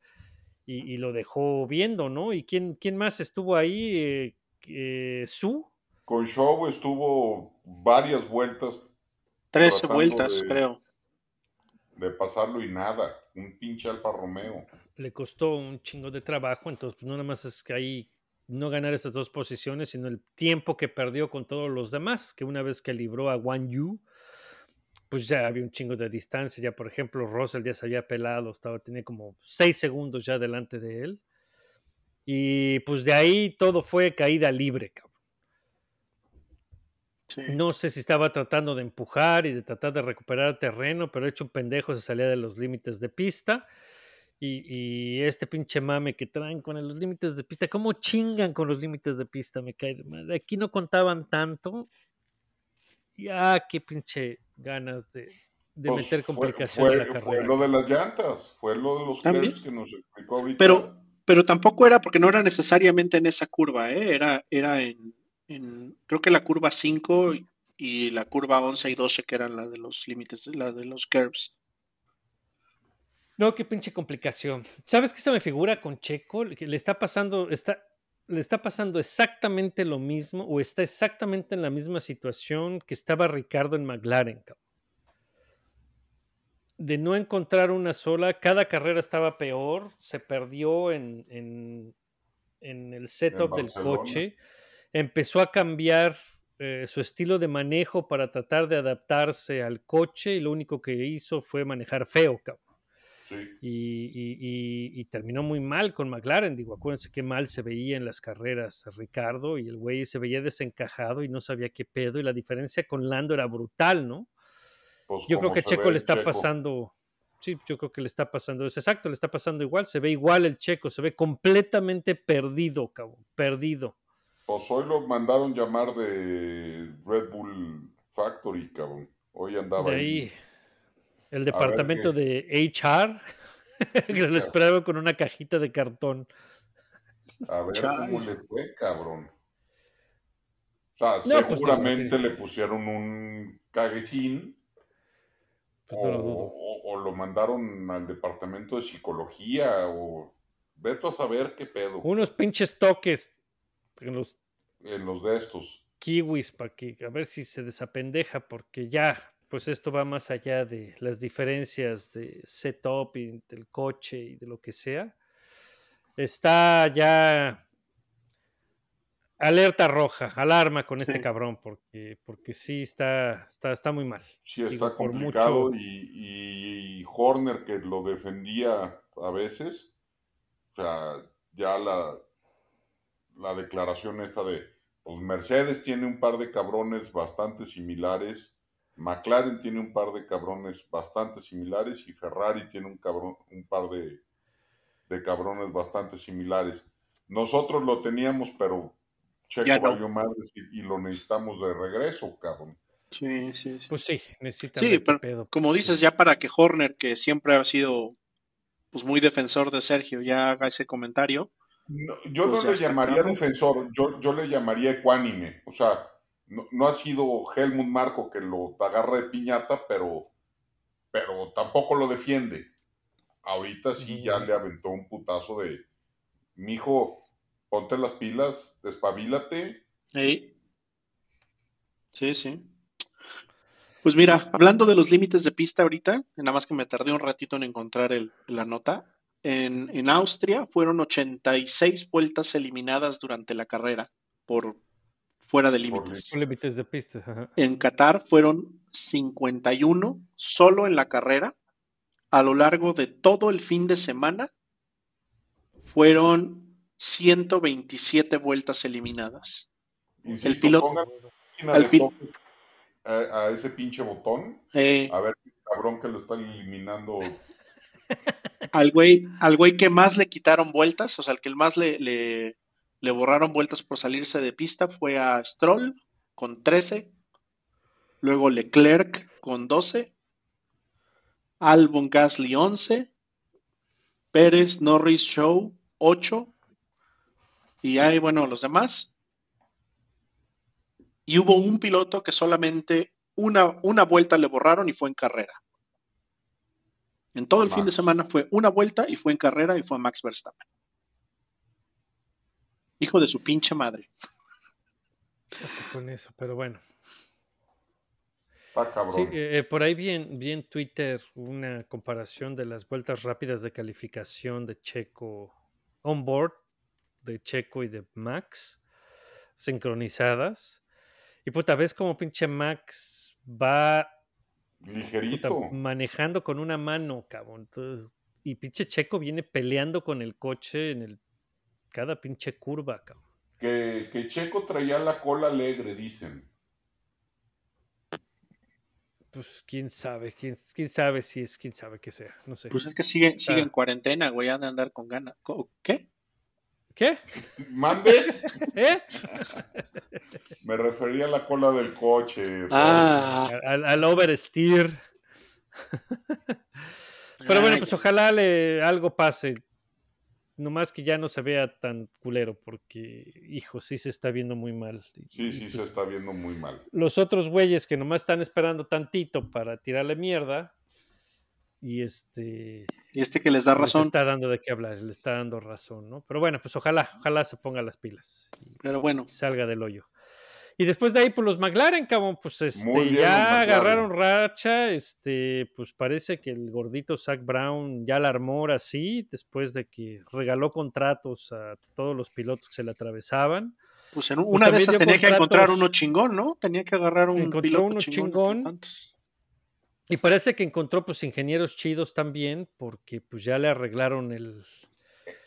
y, y lo dejó viendo, ¿no? ¿Y quién, quién más estuvo ahí? Eh, eh, Su. Con Show estuvo varias vueltas 13 Tratando vueltas, de- creo. de pasarlo y nada. Un pinche Alfa Romeo. le costó un chingo de trabajo, entonces pues, no nada más es que ahí no ganar esas dos posiciones, sino el tiempo que perdió con todos los demás, que una vez que libró a Wang Yu, pues ya había un chingo de distancia, ya por ejemplo Russell ya se había pelado, estaba, tenía como seis segundos ya delante de él, y pues de ahí todo fue caída libre, cabrón. Sí. No sé si estaba tratando de empujar y de tratar de recuperar terreno, pero hecho un pendejo se salía de los límites de pista. Y, y este pinche mame que traen con los límites de pista, ¿cómo chingan con los límites de pista? Me cae de madre. Aquí no contaban tanto. Ya, qué pinche ganas de, de Pues meter fue- complicación fue, a la fue carrera. lo de las llantas, fue lo de los curbs que nos explicó ahorita. Pero, pero tampoco era porque no era necesariamente en esa curva, ¿eh? Era, era en, en, creo que la curva 5 y la curva 11 y 12 que eran las de los límites, la de los curves. No, qué pinche complicación. ¿Sabes qué se me figura con Checo? Le está pasando, está, le está pasando exactamente lo mismo o está exactamente en la misma situación que estaba Ricardo en McLaren. De no encontrar una sola, cada carrera estaba peor, se perdió en, en- en el setup del coche, empezó a cambiar eh, su estilo de manejo para tratar de adaptarse al coche y lo único que hizo fue manejar feo, cabrón Sí. y, y- y- y terminó muy mal con McLaren. Digo, acuérdense qué mal se veía en las carreras Ricardo y el güey se veía desencajado y no sabía qué pedo. Y la diferencia con Lando era brutal, ¿no? Pues Yo creo que Checo le está Checo. pasando. Sí, yo creo que le está pasando. Es exacto, le está pasando igual. Se ve igual el Checo, se ve completamente perdido, cabrón. Perdido. Pues hoy lo mandaron llamar de Red Bull Factory, cabrón. Hoy andaba De ahí. ahí, el departamento qué. de HR, que lo esperaban con una cajita de cartón. A ver Chale. cómo le fue, cabrón. O sea, No, pues, seguramente le pusieron un caguecín Pues no lo o, dudo. o- o lo mandaron al departamento de psicología o veto a saber qué pedo Unos pinches toques en los en los de estos. kiwis para que a ver si se desapendeja porque ya pues esto va más allá de las diferencias de setup y del coche y de lo que sea está ya alerta roja alarma con este Sí. cabrón porque porque sí está está, está muy mal Sí, está complicado mucho- y, y Horner que lo defendía a veces, o sea, ya la, la declaración esta de, pues Mercedes tiene un par de cabrones bastante similares, McLaren tiene un par de cabrones bastante similares y Ferrari tiene un, cabrón, un par de, de cabrones bastante similares. Nosotros lo teníamos, pero Checo no. valió madres y, y lo necesitamos de regreso, cabrón. Sí, sí, sí. pues sí necesita Sí, pero pedo. como dices, ya para que Horner, que siempre ha sido pues muy defensor de Sergio, ya haga ese comentario. No, yo Pues no le llamaría defensor, yo, yo le llamaría ecuánime. O sea, no, no ha sido Helmut Marco que lo agarra de piñata, pero, pero tampoco lo defiende. Ahorita sí ya le aventó un putazo de, mijo, ponte las pilas, despabilate. Sí, sí, sí. Pues mira, hablando de los límites de pista ahorita, nada más que me tardé un ratito en encontrar el- la nota. En, en Austria fueron 86 vueltas eliminadas durante la carrera por fuera de límites. Con límites de pista. ajá. En Qatar fueron 51 solo en la carrera. A lo largo de todo el fin de semana fueron 127 vueltas eliminadas. Insisto, El piloto- al de pi- toques a, a ese pinche botón, Eh, a ver qué cabrón que lo están eliminando. al güey, al güey que más le quitaron vueltas, o sea, al que el más le, le, le borraron vueltas por salirse de pista fue a Stroll con 13, luego Leclerc con 12, Albon Gasly 11, Pérez, Norris, Show 8, y hay, bueno, los demás. Y hubo un piloto que solamente una, una vuelta le borraron y fue en carrera. En todo el fin de semana fue una vuelta y fue en carrera y fue Max Verstappen. Hijo de su pinche madre. Hasta con eso, pero bueno. Está cabrón. Sí, eh, por ahí vi en, vi en Twitter una comparación de las vueltas rápidas de calificación de Checo on board, de Checo y de Max, sincronizadas. Y puta, ves como pinche Max va puta, Ligerito. manejando con una mano, cabrón. Entonces, y pinche Checo viene peleando con el coche en el cada pinche curva, cabrón. Que, que Checo traía la cola alegre, dicen. Pues quién sabe, quién, quién sabe si es, quién sabe que sea, no sé. Pues es que sigue, sigue Ah. en cuarentena, güey, han de andar con ganas. ¿Qué? ¿Qué? Mande. ¿Eh? Me refería a la cola del coche. Ah, al, al oversteer. Pero bueno, pues ojalá le, algo pase. Nomás que ya no se vea tan culero, porque, hijo, sí se está viendo muy mal. Sí, Y, sí, pues, se está viendo muy mal. Los otros güeyes que nomás están esperando tantito para tirarle mierda. Y este. y este que les da Les razón. está dando de qué hablar, le está dando razón, ¿no? Pero bueno, pues ojalá, ojalá se ponga las pilas y Pero bueno, salga del hoyo. Y después de ahí, pues los McLaren, cabrón, pues este, bien ya agarraron racha, este, pues parece que el gordito Zach Brown ya la armó ahora sí, después de que regaló contratos a todos los pilotos que se le atravesaban. pues en Pues una de también esas tenía que encontrar uno chingón, ¿no? Tenía que agarrar un Encontró piloto uno chingón. chingón. Y parece que encontró pues ingenieros chidos también, porque pues ya le arreglaron el...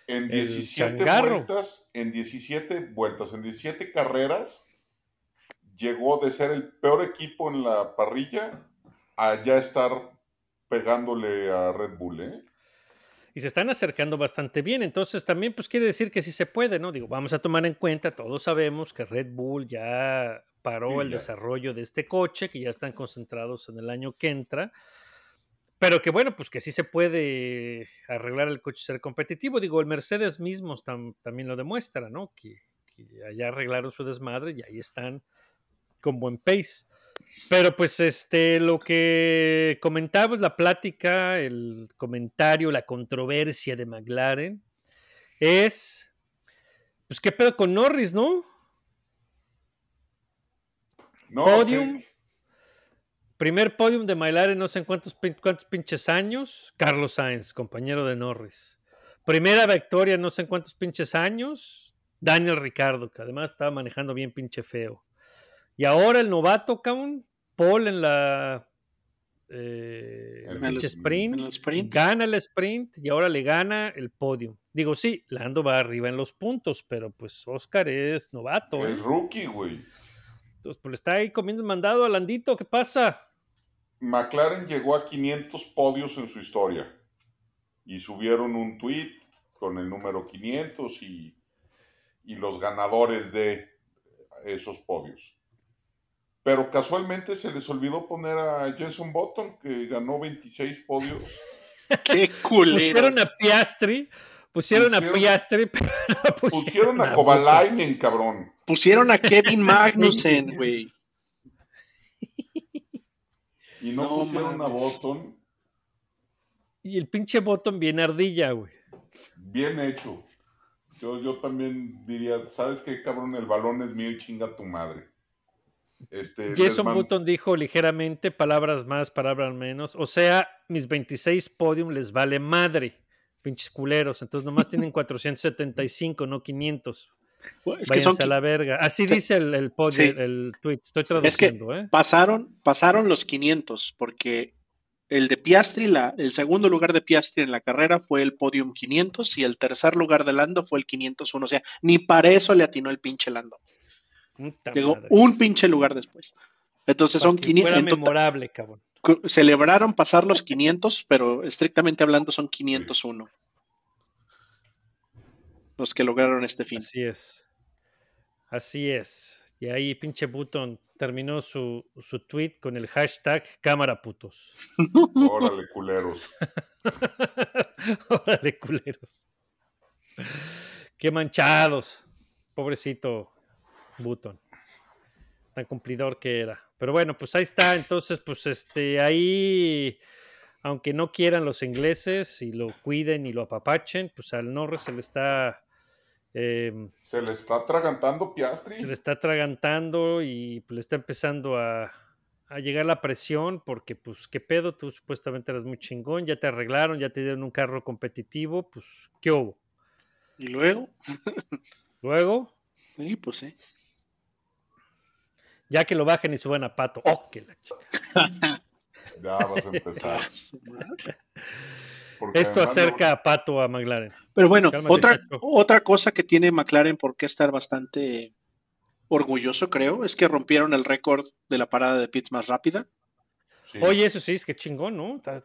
En El 17 changarro. vueltas, en 17 vueltas, en 17 carreras, llegó de ser el peor equipo en la parrilla a ya estar pegándole a Red Bull, ¿eh? Y se están acercando bastante bien, entonces también pues quiere decir que sí se puede, ¿no? Digo, vamos a tomar en cuenta, todos sabemos que Red Bull ya paró Sí, el ya. desarrollo de este coche, que ya están concentrados en el año que entra, pero que bueno, pues que sí se puede arreglar el coche y ser competitivo. Digo, el Mercedes mismo tam- también lo demuestra, ¿no? Que, que allá arreglaron su desmadre y ahí están con buen pace. Pero pues este, lo que comentabas, la plática, el comentario, la controversia de McLaren es, pues qué pedo con Norris, ¿no? No, Podium. Primer podium de McLaren, no sé en cuántos, cuántos pinches años, Carlos Sainz, compañero de Norris. Primera victoria, no sé en cuántos pinches años, Daniel Ricardo, que además estaba manejando bien pinche feo. Y ahora el novato, cabrón, Paul en la eh, En el En sprint, el sprint. gana el sprint y ahora le gana el podium. Digo, sí, Lando va arriba en los puntos, pero pues Oscar es novato. ¿eh? es rookie, güey. Entonces, pues le está ahí comiendo el mandado a Landito, ¿qué pasa? McLaren llegó a 500 podios en su historia y subieron un tweet con el número 500 y, y los ganadores de esos podios. Pero casualmente se les olvidó poner a Jenson Button, que ganó 26 podios. Qué culeros. Pusieron a Piastri, pusieron, a Piastri, pero no pusieron, Pusieron a. Kovalainen, cabrón. Pusieron a Kevin Magnussen, güey. Y no, No pusieron mames. a Button. Y el pinche Button bien ardilla, güey. Bien hecho. Yo, yo también diría, ¿sabes qué, cabrón? El balón es mío y chinga tu madre. Este, Jason man- Button dijo ligeramente, palabras más, palabras menos. O sea, mis 26 podium les vale madre, pinches culeros. Entonces nomás tienen 475, no 500. Es que son Váyanse a la verga. Así Sí. dice el, el, pod- Sí. el, tweet. Estoy Es que traduciendo, ¿eh? pasaron, pasaron los 500 porque el de Piastri, la, el segundo lugar de Piastri en la carrera fue el podium 500 y el tercer lugar de Lando fue el 501. O sea, ni para eso le atinó el pinche Lando. Llegó madre. un pinche lugar después. Entonces Pa' son que 500. fuera memorable, cabrón. celebraron pasar los 500, pero estrictamente hablando son 501 los que lograron este fin. Así es. Así es. Y ahí pinche Button terminó su, su tweet con el hashtag cámara putos. Órale, culeros. Órale, culeros. Qué manchados. Pobrecito Button. Tan cumplidor que era. Pero bueno, pues ahí está. Entonces, pues este, ahí, aunque no quieran los ingleses y lo cuiden y lo apapachen, pues al Norris se le está, eh, Se le está atragantando Piastri. se le está atragantando y pues, le está empezando a, a llegar la presión porque, pues, qué pedo, tú supuestamente eras muy chingón, ya te arreglaron, ya te dieron un carro competitivo, pues, ¿qué hubo? Y luego, Luego, sí, pues sí. Ya que lo bajen y suban a Pato. ¡Oh, que la chica! Ya vas a empezar. Porque Esto acerca a Pato a McLaren. Pero bueno, Cálmate, otra, Chacho. otra cosa que tiene McLaren por qué estar bastante orgulloso, creo, es que rompieron el récord de la parada de pits más rápida. sí. Oye, eso sí, es que chingón, ¿no? Está-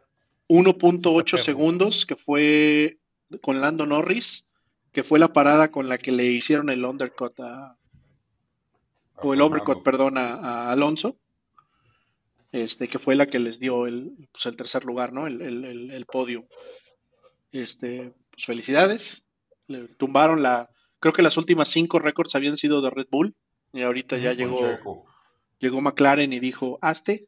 1.8 Está perro. segundos, que fue con Lando Norris, que fue la parada con la que le hicieron el undercut A o el overcut, perdón, a, a Alonso, este, que fue la que les dio el, pues, el tercer lugar, ¿no? El, el, el- el podio. Este, pues felicidades. Le tumbaron la, creo que las últimas cinco récords habían sido de Red Bull, y ahorita ya llegó, Checo. llegó McLaren y dijo, hazte.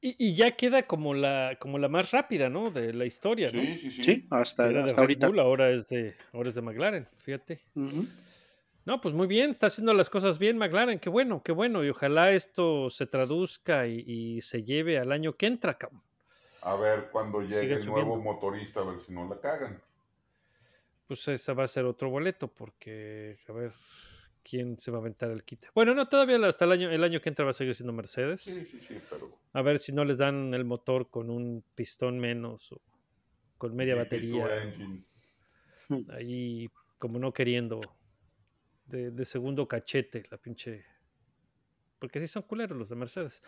Y, y ya queda como la, como la más rápida, ¿no? De la historia, ¿no? Sí, sí, sí. Sí, hasta, Era de hasta Red ahorita. Bull, ahora es de, ahora es de McLaren, fíjate. No, pues muy bien, está haciendo las cosas bien McLaren, qué bueno, qué bueno. Y ojalá esto se traduzca y, y se lleve al año que entra, cabrón. A ver cuando llegue el nuevo subiendo. motorista, a ver si no la cagan. Pues ese va a ser otro boleto, porque a ver quién se va a aventar el quite. Bueno, no, todavía hasta el año, el año que entra va a seguir siendo Mercedes. Sí, sí, sí, pero. A ver si no les dan el motor con un pistón menos o con media GP2 batería. Ahí como no queriendo. De, de segundo cachete, la pinche. Porque sí son culeros los de Mercedes.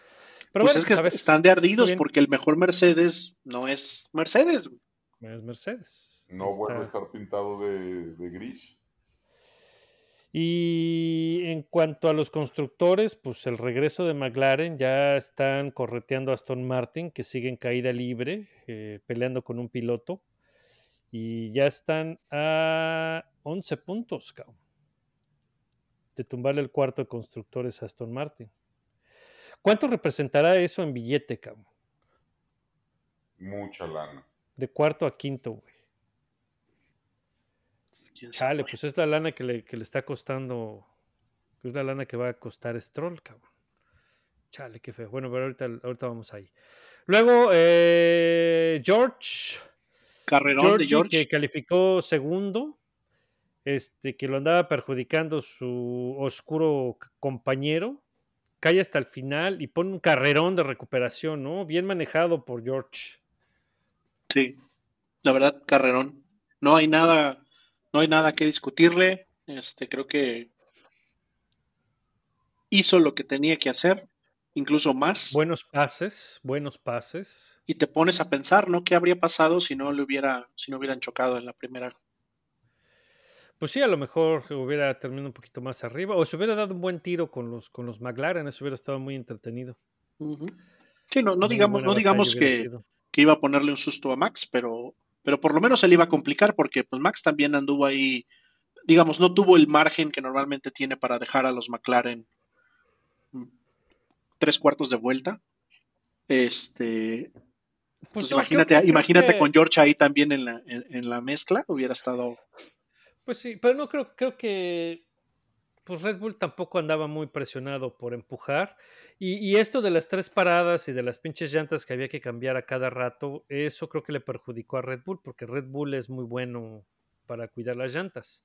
Pero pues bueno, es que están de ardidos porque el mejor Mercedes no es Mercedes. es Mercedes. No vuelve a Está- estar pintado de, de gris. Y en cuanto a los constructores, pues el regreso de McLaren ya están correteando a Aston Martin, que sigue en caída libre, eh, peleando con un piloto. Y ya están a 11 puntos, cabrón, de tumbarle el cuarto de constructores a Aston Martin. ¿Cuánto representará eso en billete, cabrón? Mucha lana. De cuarto a quinto, güey. ¿Quién sabe? Chale, pues es la lana que le, que le está costando. Es la lana que va a costar Stroll, cabrón. Chale, qué feo. Bueno, pero ahorita, ahorita vamos ahí. Luego, eh, George. Carrerón de George. que calificó segundo. Este, que lo andaba perjudicando su oscuro compañero. Cae hasta el final y pone un carrerón de recuperación, ¿no? Bien manejado por George. Sí, la verdad, carrerón. No hay nada, no hay nada que discutirle. Este, creo que hizo lo que tenía que hacer, incluso más. Buenos pases, buenos pases. Y te pones a pensar, ¿no? ¿Qué habría pasado si no le hubiera, si no hubieran chocado en la primera? Pues sí, a lo mejor hubiera terminado un poquito más arriba, o se hubiera dado un buen tiro con los, con los McLaren, eso hubiera estado muy entretenido. Sí, no, digamos, no digamos que, que iba a ponerle un susto a Max, pero, pero por lo menos se le iba a complicar porque pues Max también anduvo ahí, digamos, no tuvo el margen que normalmente tiene para dejar a los McLaren mm, tres cuartos de vuelta. Este, Pues pues no, imagínate, creo imagínate que- con George ahí también en la, en, en la mezcla, hubiera estado. Pues sí, pero no creo, creo que pues Red Bull tampoco andaba muy presionado por empujar. Y, esto de las tres paradas y de las pinches llantas que había que cambiar a cada rato, eso creo que le perjudicó a Red Bull, porque Red Bull es muy bueno para cuidar las llantas.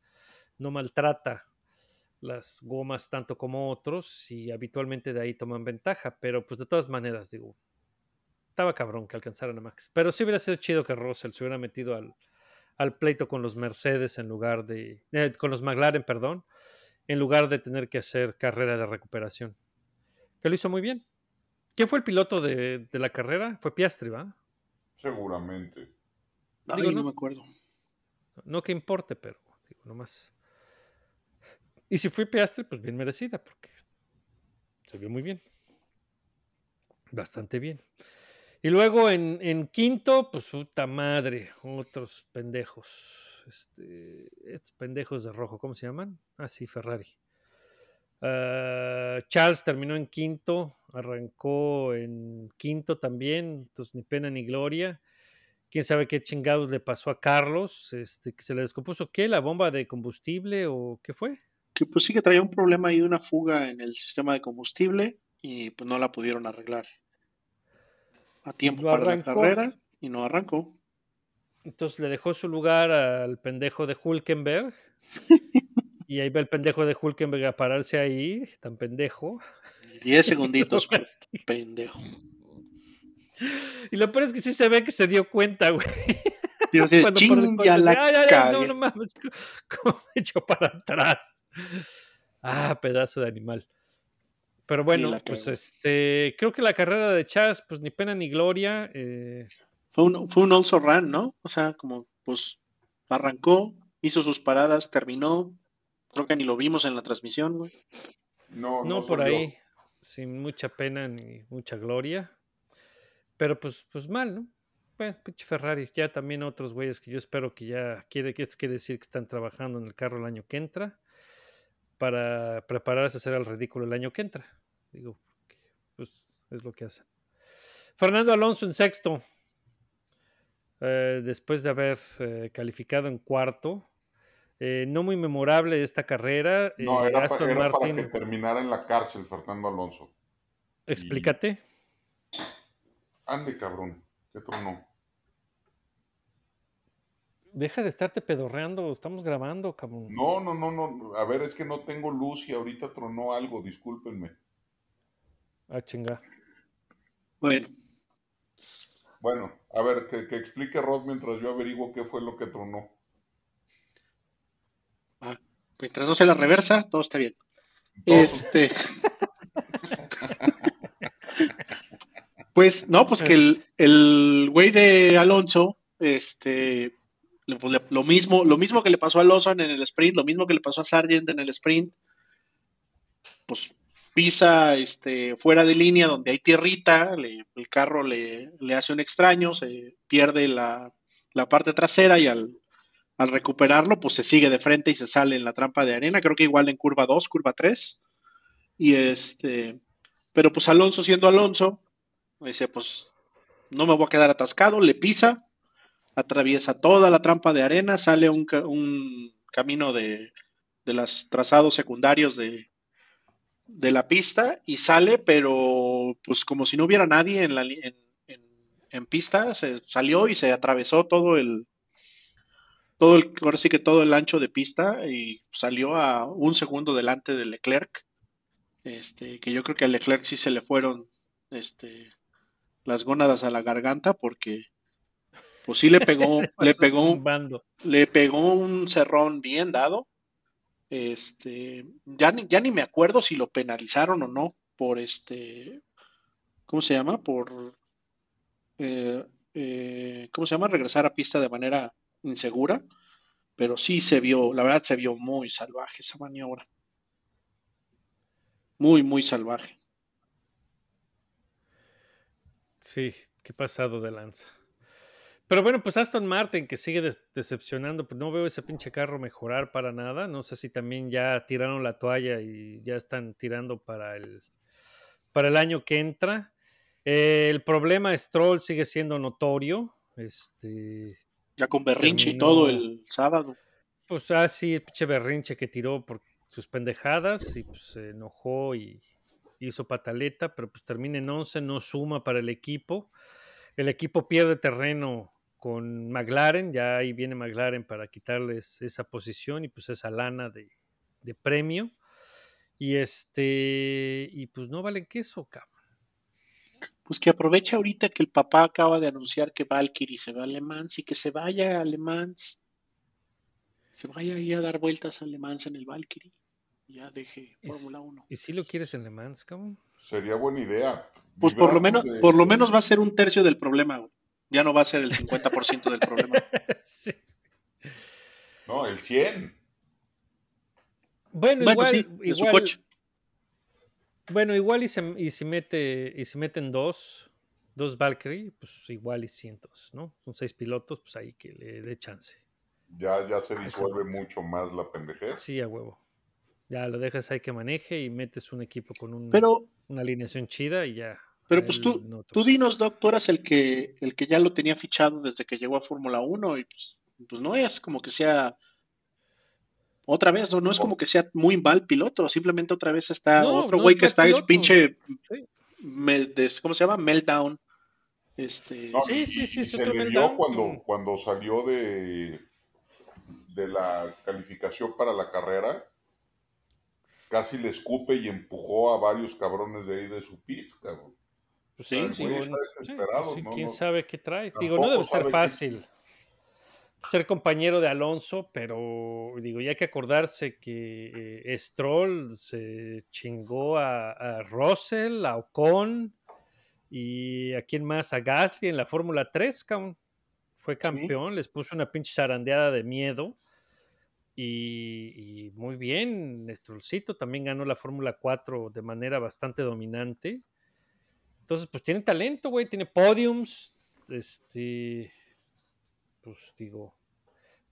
No maltrata las gomas tanto como otros y habitualmente de ahí toman ventaja, pero pues de todas maneras, digo, estaba cabrón que alcanzaran a Max. Pero sí hubiera sido chido que Russell se hubiera metido al, al pleito con los Mercedes en lugar de, eh, con los McLaren, perdón, en lugar de tener que hacer carrera de recuperación. Que lo hizo muy bien. ¿Quién fue el piloto de, de la carrera? Fue Piastri, ¿va? Seguramente. Ay, Digo, no, no. me acuerdo. No que importe, pero digo, nomás. Y si fue Piastri, pues bien merecida, porque se vio muy bien. Bastante bien. Y luego en, quinto, pues puta madre, otros pendejos. Este, estos pendejos de rojo, ¿cómo se llaman? Ah, sí, Ferrari. Ah, Charles terminó en quinto, arrancó en quinto también, entonces ni pena ni gloria. Quién sabe qué chingados le pasó a Carlos, este, que se le descompuso qué, la bomba de combustible o qué fue. Que pues sí que traía un problema ahí, una fuga en el sistema de combustible y pues no la pudieron arreglar a tiempo para la carrera y no arrancó. Entonces le dejó su lugar al pendejo de Hulkenberg. y ahí va el pendejo de Hulkenberg a pararse ahí, tan pendejo. 10 segunditos, pendejo. Y lo peor es que sí se ve que se dio cuenta, güey. Yo sé, ya la "Ay, ay, ay, cagué". no, no mames, ¿cómo me echó para atrás? Ah, pedazo de animal. Pero bueno, pues este, creo que la carrera de Chas, pues ni pena ni gloria. eh, Fue un, fue un also run, ¿no? O sea, como pues arrancó, hizo sus paradas, terminó. Creo que ni lo vimos en la transmisión, güey. No, no, no por salió. ahí, sin mucha pena ni mucha gloria. Pero pues, pues mal, ¿no? Bueno, pinche Ferrari, ya también otros güeyes que yo espero que ya quiere, que esto quiere decir que están trabajando en el carro el año que entra para prepararse a hacer el ridículo el año que entra. Digo, pues es lo que hacen. Fernando Alonso en sexto, eh, después de haber eh, calificado en cuarto. Eh, no muy memorable esta carrera. No, era, pa- Aston era Martin, para que terminara en la cárcel Fernando Alonso. explícate. Ande, cabrón. ¿Qué tronó? Deja de estarte pedorreando, estamos grabando, cabrón. No, no, no, no. A ver, es que no tengo luz y ahorita tronó algo, discúlpenme. Ah, chinga. Bueno, Bueno, a ver, que, que explique Rod mientras yo averiguo qué fue lo que tronó. mientras no se la reversa, todo está bien. Todo- Este. Pues no, pues que el, el güey de Alonso, este, pues, le- lo mismo, lo mismo que le pasó a Lawson en el sprint, lo mismo que le pasó a Sargent en el sprint, pues pisa este, fuera de línea donde hay tierrita, le- el carro le, le hace un extraño, se pierde la, la parte trasera y al, al recuperarlo, pues se sigue de frente y se sale en la trampa de arena, creo que igual en curva 2, curva 3. Y este, pero pues Alonso siendo Alonso, dice, pues no me voy a quedar atascado, le pisa, atraviesa toda la trampa de arena, sale un, un camino de, de los trazados secundarios de, de la pista y sale, pero pues como si no hubiera nadie en, la, en, en- en pista, se salió y se atravesó todo el, todo el, ahora sí que todo el ancho de pista y salió a un segundo delante de Leclerc. Este, que yo creo que a Leclerc sí se le fueron este, las gónadas a la garganta porque pues sí le pegó, le pegó, zumbando. le pegó un cerrón bien dado. Este, ya ni, ya ni me acuerdo si lo penalizaron o no por este, ¿cómo se llama? Por, eh, eh, ¿cómo se llama? Regresar a pista de manera insegura. Pero sí se vio, la verdad se vio muy salvaje esa maniobra. Muy, muy salvaje. Sí, qué pasado de lanza. Pero bueno, pues Aston Martin que sigue decepcionando, pues no veo ese pinche carro mejorar para nada. No sé si también ya tiraron la toalla y ya están tirando para el, para el año que entra. Eh, el problema Stroll sigue siendo notorio. Este, Ya con berrinche y todo el sábado. pues así, el pinche berrinche que tiró por sus pendejadas y pues se enojó y hizo pataleta, pero pues termina en 11, no suma para el equipo. El equipo pierde terreno con McLaren, ya ahí viene McLaren para quitarles esa posición y pues esa lana de, de premio. Y este, y pues no valen queso, cabrón. Pues que aproveche ahorita que el papá acaba de anunciar que Valkyrie se va a Le Mans y que se vaya a Le Mans. Se vaya ahí a dar vueltas a Le Mans en el Valkyrie. Ya deje ¿Y Fórmula 1. ¿Y si lo quieres en Le Mans, cabrón? Sería buena idea. Pues por lo menos, de- por lo menos va a ser un tercio del problema, güey. Ya no va a ser el 50% del problema. Sí. No, el 100. Bueno, Bueno, igual, sí, su igual- coche. Bueno, igual y se, y si mete, y si meten dos, dos Valkyrie, pues igual y cientos, ¿no? Son seis pilotos, pues ahí que le dé chance. Ya, ya se Eso. disuelve mucho más la pendejez. Sí, a huevo. Ya lo dejas ahí que maneje y metes un equipo con un- Pero, una alineación chida y ya. Pero pues tú, no tú dinos, Doc, tú eras el que, el que ya lo tenía fichado desde que llegó a Fórmula 1 y pues, pues no es como que sea otra vez, no, no es como que sea muy mal piloto, simplemente otra vez está No, otro no güey es que está hecho piloto. pinche, Sí. mel- des- ¿cómo se llama? Meltdown. Este, No, Sí, sí, sí, y se otro le dio cuando, cuando salió de, de la calificación para la carrera. Casi le escupe y empujó a varios cabrones de ahí de su pit, cabrón. Pues Sí, sí, digo, está no- desesperado, sí, sí, ¿no? quién No- sabe qué trae. Digo, no debe ser qué- fácil ser compañero de Alonso, pero digo, ya hay que acordarse que eh, Stroll se chingó a, a Russell, a Ocon y a quién más, a Gasly en la Fórmula 3, cabrón. Fue campeón, les puso una pinche zarandeada de miedo. Y, y muy bien, Strollcito también ganó la Fórmula 4 de manera bastante dominante. Entonces, pues tiene talento, güey, tiene podiums. Este, pues digo,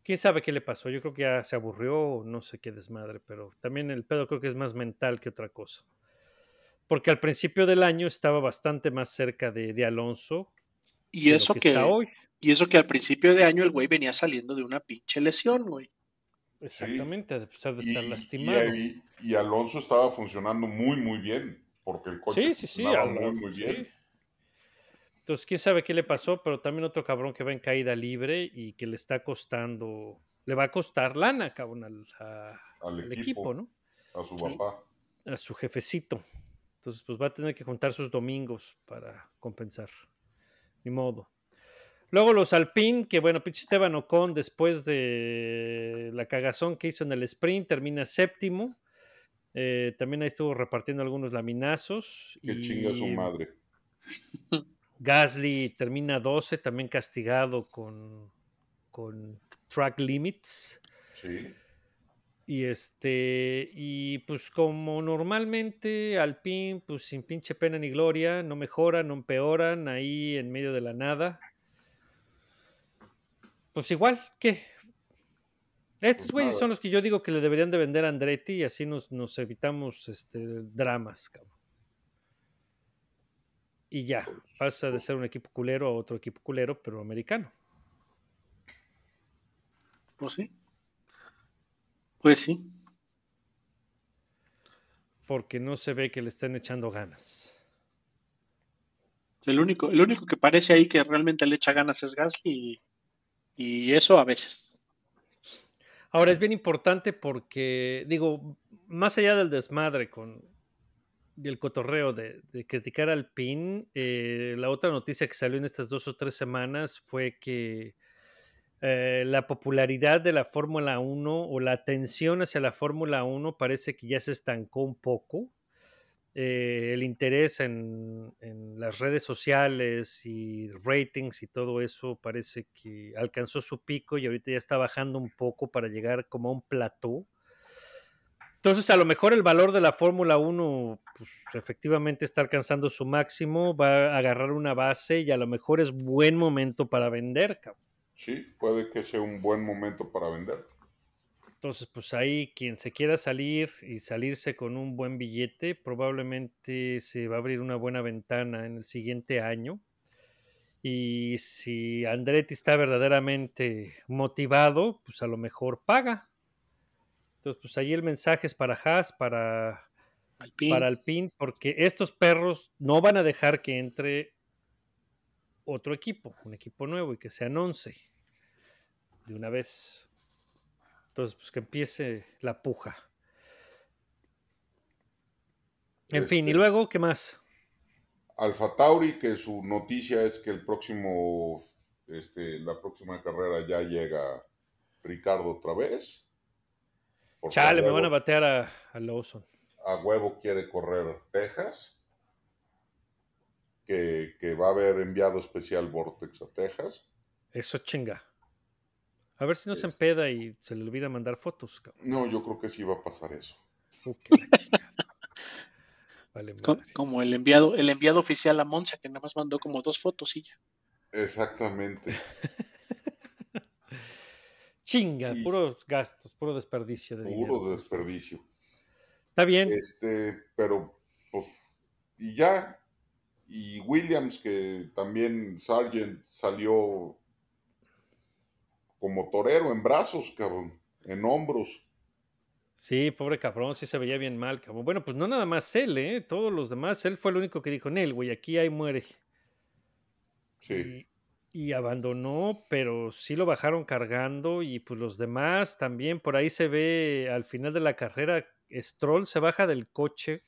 quién sabe qué le pasó. Yo creo que ya se aburrió, o no sé qué desmadre, pero también el pedo creo que es más mental que otra cosa. Porque al principio del año estaba bastante más cerca de, de Alonso y de lo eso que, que, está hoy. y eso que al principio de año el güey venía saliendo de una pinche lesión, güey. Exactamente, a pesar de estar y- lastimado. y- y Alonso estaba funcionando muy, muy bien. Porque el coche Sí, sí, sí. al- muy, muy sí. bien. Entonces, quién sabe qué le pasó, pero también otro cabrón que va en caída libre y que le está costando, le va a costar lana, cabrón, al, a- Al al equipo, equipo, ¿no? A su papá. A su jefecito. Entonces, pues va a tener que juntar sus domingos para compensar. Ni modo. Luego los Alpine, que bueno, pinche Esteban Ocon, después de la cagazón que hizo en el sprint, termina séptimo. Eh, también ahí estuvo repartiendo algunos laminazos. Que y chinga su madre. Gasly termina 12, también castigado con, con track limits. Sí. Y este, y pues como normalmente Alpine, pues sin pinche pena ni gloria, no mejoran, no empeoran, ahí en medio de la nada. Pues igual, ¿qué? Estos Pues güeyes son los que yo digo que le deberían de vender a Andretti y así nos, nos evitamos este, dramas, cabrón. Y ya, pasa de ser un equipo culero a otro equipo culero, pero americano. Pues sí. Pues sí. Porque no se ve que le estén echando ganas. El único, el único que parece ahí que realmente le echa ganas es Gasly y, y eso a veces. Ahora es bien importante porque, digo, más allá del desmadre con el cotorreo de, de criticar al PIN, eh, la otra noticia que salió en estas dos o tres semanas fue que eh, la popularidad de la Fórmula 1 o la atención hacia la Fórmula 1 parece que ya se estancó un poco. Eh, el interés en, las redes sociales y ratings y todo eso parece que alcanzó su pico y ahorita ya está bajando un poco para llegar como a un plató. Entonces, a lo mejor el valor de la Fórmula 1 pues, efectivamente está alcanzando su máximo, va a agarrar una base y a lo mejor es buen momento para vender. Sí, puede que sea un buen momento para vender. Entonces, pues ahí quien se quiera salir y salirse con un buen billete, probablemente se va a abrir una buena ventana en el siguiente año. Y si Andretti está verdaderamente motivado, pues a lo mejor paga. Entonces, pues ahí el mensaje es para Haas, para, Alpine. para Alpine, porque estos perros no van a dejar que entre otro equipo, un equipo nuevo y que sean 11 de una vez. Entonces, pues que empiece la puja. En fin, y Este- luego, ¿qué más? Alfa Tauri, que su noticia es que el próximo, este, la próxima carrera ya llega Ricardo otra vez. Chale, me van a batear a, a Lawson. a huevo quiere correr Texas. Que, que va a haber enviado especial Vortex a Texas. Eso chinga. A ver si no se Es- empeda y se le olvida mandar fotos. cabrón. No, yo creo que sí va a pasar eso. Uh. Vale, madre. Como el enviado, el enviado oficial a Monza, que nada más mandó como dos fotos y ya. Exactamente. Chinga, Y- puros gastos, puro desperdicio de dinero. Puro desperdicio. Está bien. Este, pero, pues, y ya. Y Williams, que también Sargent salió como torero en brazos, cabrón, en hombros. Sí, pobre cabrón, sí se veía bien mal, cabrón. Bueno, pues no nada más él, ¿eh? Todos los demás. Él fue el único que dijo, Nel, güey, aquí ahí muere. Sí. Y, y abandonó, pero sí lo bajaron cargando y pues los demás también. Por ahí se ve al final de la carrera, Stroll se baja del coche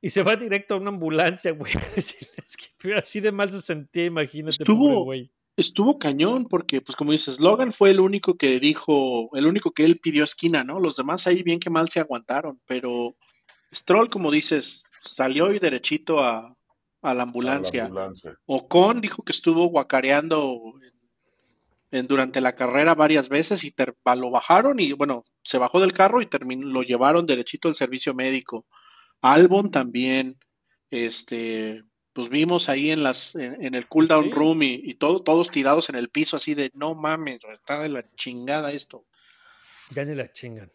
y se va directo a una ambulancia, güey. Así de mal se sentía, imagínate, Estuvo- pobre güey. Estuvo cañón porque, pues como dices, Logan fue el único que dijo, el único que él pidió esquina, ¿no? Los demás ahí bien que mal se aguantaron, pero Stroll, como dices, salió y derechito a, a la ambulancia. A la ambulancia. Ocon dijo que estuvo guacareando en- en- durante la carrera varias veces y ter- lo bajaron y bueno, se bajó del carro y terminó, lo llevaron derechito al servicio médico. Albon también, este, pues vimos ahí en las, en, en el cool down Sí. room y, y todo, todos tirados en el piso así de no mames, está de la chingada esto. Ya ni la chingan.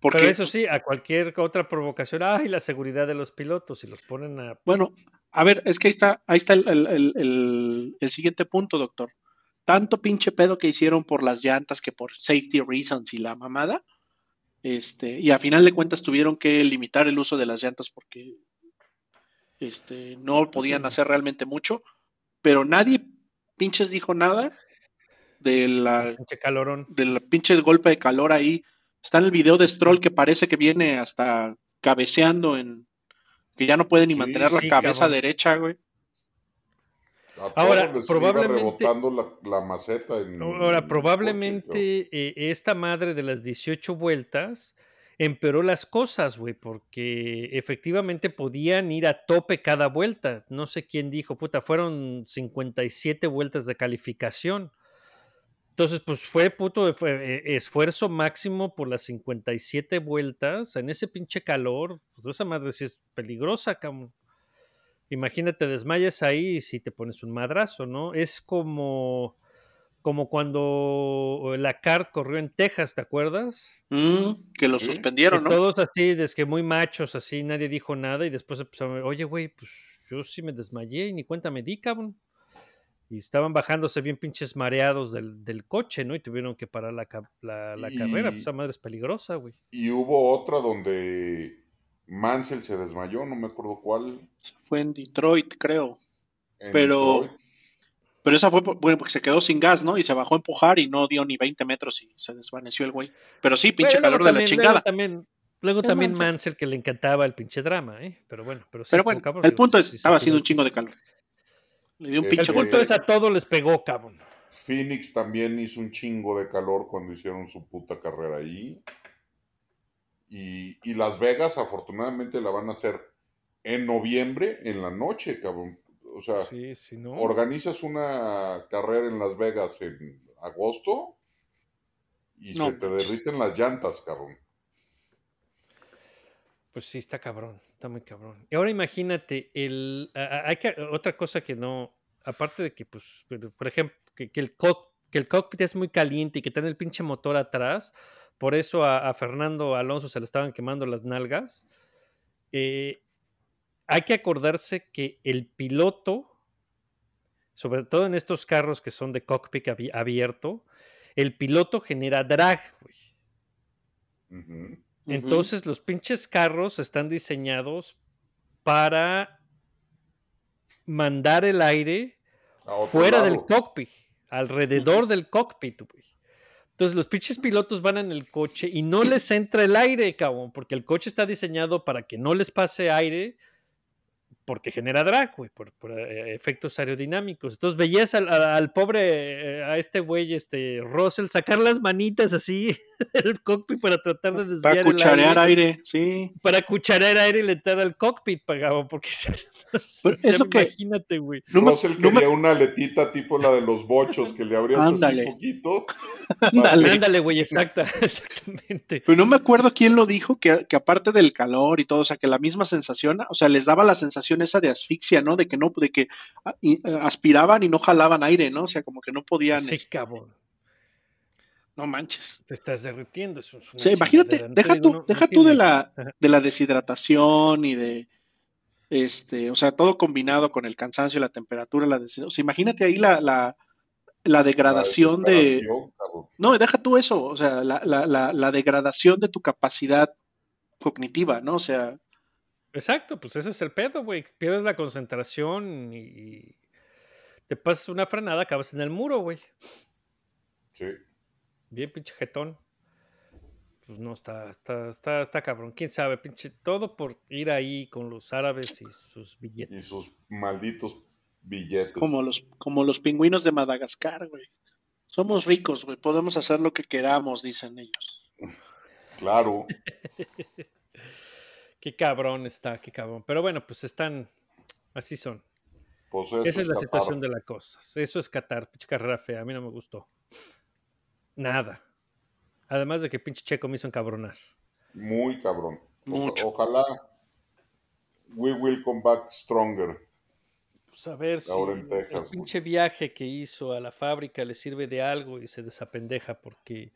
Porque, Pero eso sí, a cualquier otra provocación, ay, la seguridad de los pilotos, y los ponen a Bueno, a ver, es que ahí está, ahí está el, el- el- el- el siguiente punto, doctor. Tanto pinche pedo que hicieron por las llantas que por safety reasons y la mamada. Este, y a final de cuentas tuvieron que limitar el uso de las llantas porque este, no podían hacer realmente mucho. Pero nadie pinches dijo nada de la, pinche calorón. del pinche golpe de calor ahí. Está en el video de Stroll que parece que viene hasta cabeceando en que ya no puede ni Sí, mantener la cabeza cabrón. derecha, güey. Ahora, probablemente- iba la, la maceta en en Ahora, probablemente eh, esta madre de las 18 vueltas empeoró las cosas, güey, porque efectivamente podían ir a tope cada vuelta. No sé quién dijo, puta, fueron 57 vueltas de calificación. Entonces, pues fue puto fue, eh, esfuerzo máximo por las 57 vueltas en ese pinche calor. Pues esa madre sí es peligrosa, cabrón. Imagínate, desmayas ahí y si te pones un madrazo, ¿no? Es como, como cuando la CART corrió en Texas, ¿te acuerdas? Mm, que lo Sí. suspendieron, ¿no? Todos así, desde que muy machos, así, nadie dijo nada y después empezaron, oye, güey, pues yo sí me desmayé y ni cuenta me di, cabrón. Y estaban bajándose bien pinches mareados del, del coche, ¿no? Y tuvieron que parar la, la, carrera. Pues esa madre es peligrosa, güey. Y hubo otra donde Mansell se desmayó, no me acuerdo cuál. Fue en Detroit, creo. en Pero- Detroit. Pero esa fue, por- bueno, porque se quedó sin gas, ¿no? Y se bajó a empujar y no dio ni 20 metros y se desvaneció el güey. Pero sí, pinche Bueno, calor de la chingada. Luego también, luego también Mansell. Mansell, que le encantaba el pinche drama, ¿eh? Pero bueno, pero sí Pero bueno, cabrón, el digo, punto es, sí estaba haciendo un chingo de calor. Le dio un El El pinche punto es a todos les pegó, cabrón. Phoenix también hizo un chingo de calor cuando hicieron su puta carrera ahí. Y, y Las Vegas, afortunadamente, la van a hacer en noviembre, en la noche, cabrón. O sea, Sí, sí, ¿no? organizas una carrera en Las Vegas en agosto y No se te derriten las llantas, cabrón. Pues sí, está cabrón, está muy cabrón. Y ahora imagínate, el, hay que, otra cosa que no, aparte de que, pues, por ejemplo, que, que el cock- que el cockpit es muy caliente y que tiene el pinche motor atrás, por eso a, a Fernando Alonso se le estaban quemando las nalgas. eh, hay que acordarse que el piloto, sobre todo en estos carros que son de cockpit abi- abierto, el piloto genera drag, güey. Entonces los pinches carros están diseñados para mandar el aire fuera del cockpit, alrededor del cockpit, güey. Entonces los pinches pilotos van en el coche y no les entra el aire, cabrón, porque el coche está diseñado para que no les pase aire, porque genera drag, güey, por, por, eh, efectos aerodinámicos. Entonces veías al, al- al pobre, eh, a este güey, este Russell, sacar las manitas así del cockpit para tratar de desviar Para el cucharear aire aire, sí. para cucharear aire y le entrar al cockpit, pagaba, porque Pero ya es lo que- imagínate, güey. No me- Russell no me- quería una aletita tipo la de los bochos, que le abrías Ándale. así poquito. Ándale. Ándale, güey, exacta, exactamente. Pero no me acuerdo quién lo dijo, que, que aparte del calor y todo, o sea, que la misma sensación, o sea, les daba la sensación esa de asfixia, ¿no? De que no, de que ah, eh, aspiraban y no jalaban aire, ¿no? O sea, como que no podían, Sí, este, cabrón, no manches. te estás derritiendo. Es O una sea, imagínate, deja tú, no- no deja tú de la, de la deshidratación y de, este, o sea, todo combinado con el cansancio, la temperatura, la des- o sea, imagínate ahí la, la, la degradación de, cabrón. no, deja tú eso, o sea, la, la, la, la degradación de tu capacidad cognitiva, ¿no? O sea, Exacto, pues ese es el pedo, güey. Pierdes la concentración y, te pasas una frenada, acabas en el muro, güey. Sí. Bien pinche jetón. Pues no, está, está, está, está cabrón. ¿Quién sabe? Pinche, todo por ir ahí con los árabes y sus billetes. Y sus malditos billetes. como los, como los pingüinos de Madagascar, güey. Somos ricos, güey, podemos hacer lo que queramos, dicen ellos. Claro. Qué cabrón está, qué cabrón. Pero bueno, pues están, así son. Pues eso Esa es la Qatar. situación de las cosas. Eso es Qatar, pinche carrera fea. A mí no me gustó. Nada. Además de que pinche Checo me hizo encabronar. Muy cabrón. Mucho. Ojalá we will come back stronger. Pues a ver si Ahora en Texas, el güey. pinche viaje que hizo a la fábrica le sirve de algo y se desapendeja porque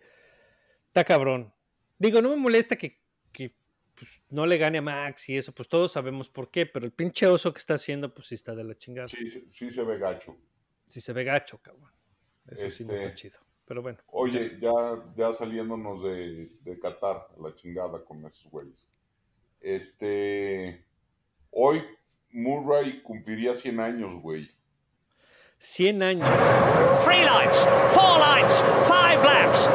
está cabrón. Digo, no me molesta que, que, pues, no le gane a Max y eso, pues todos sabemos por qué, pero el pinche oso que está haciendo, pues sí está de la chingada. Sí, sí, sí se ve gacho. Si se ve gacho, cabrón. Eso sí no Este, está chido. Pero bueno. Oye, ya, ya saliéndonos de, de Qatar, la chingada con esos güeyes. Este. Hoy Murray cumpliría 100 años, güey. 100 años. Three lights, four lights, five laps.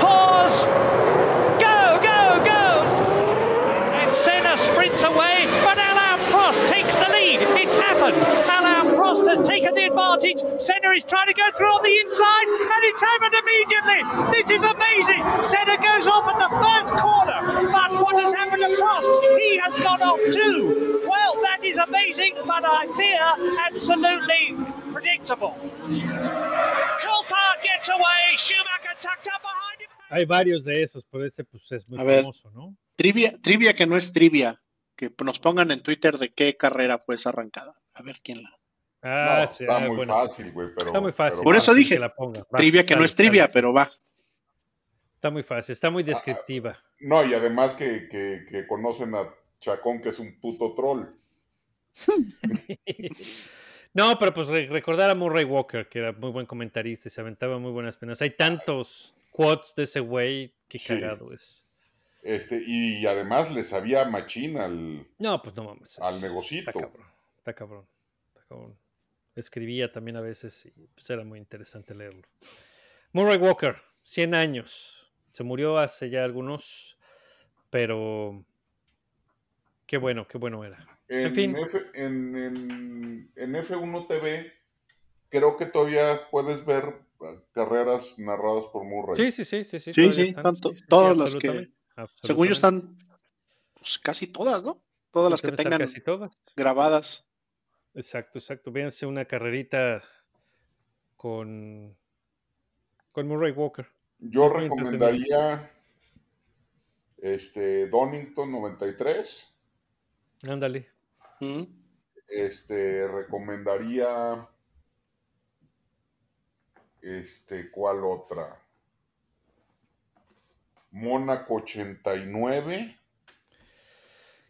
Pause. Go, go, go. And Senna sprints away, but Alain Prost takes the lead. It's happened. Alain Prost has taken the advantage. Senna is trying to go through on the inside, and it's happened immediately. This is amazing. Senna goes off at the first corner, but what has happened to Prost? He has gone off too. Well, that is amazing, but I fear absolutely predictable. Coulthard gets away. Schumacher tucked up behind him. Hay varios de esos, pero ese pues es muy A ver. famoso, ¿no? Trivia, trivia que no es trivia, que nos pongan en Twitter de qué carrera fue esa arrancada. A ver quién la. Ah, No, sí, está ah, muy bueno. fácil, güey. Pero, Está muy fácil. pero Por eso dije, Que la ponga. Va, trivia que no es trivia, sale, pero va. Está muy fácil, está muy descriptiva. No, y además que, que, que conocen a Chacón, que es un puto troll. no, pero pues re- recordar a Murray Walker, que era muy buen comentarista y se aventaba muy buenas penas. Hay tantos quotes de ese güey, qué Sí. cagado es. Este, y además le sabía machín al. No, pues no mames. Al negocito. Está cabrón, está cabrón, está cabrón. Escribía también a veces y pues era muy interesante leerlo. Murray Walker, 100 años. Se murió hace ya algunos, pero qué bueno, qué bueno era. En, En fin. F, en, en- en F1 TV, creo que todavía puedes ver uh, carreras narradas por Murray. Sí, sí, sí, sí, sí. Sí, sí, están, tanto- sí, sí, sí, todas las que- Según yo están pues, casi todas, ¿no? Todas las que tengan casi todas. grabadas. Exacto, exacto. Véanse una carrerita con, con Murray Walker. Yo Es recomendaría este Donington 93. Ándale. ¿Mm? Este recomendaría este ¿cuál otra? Mónaco 89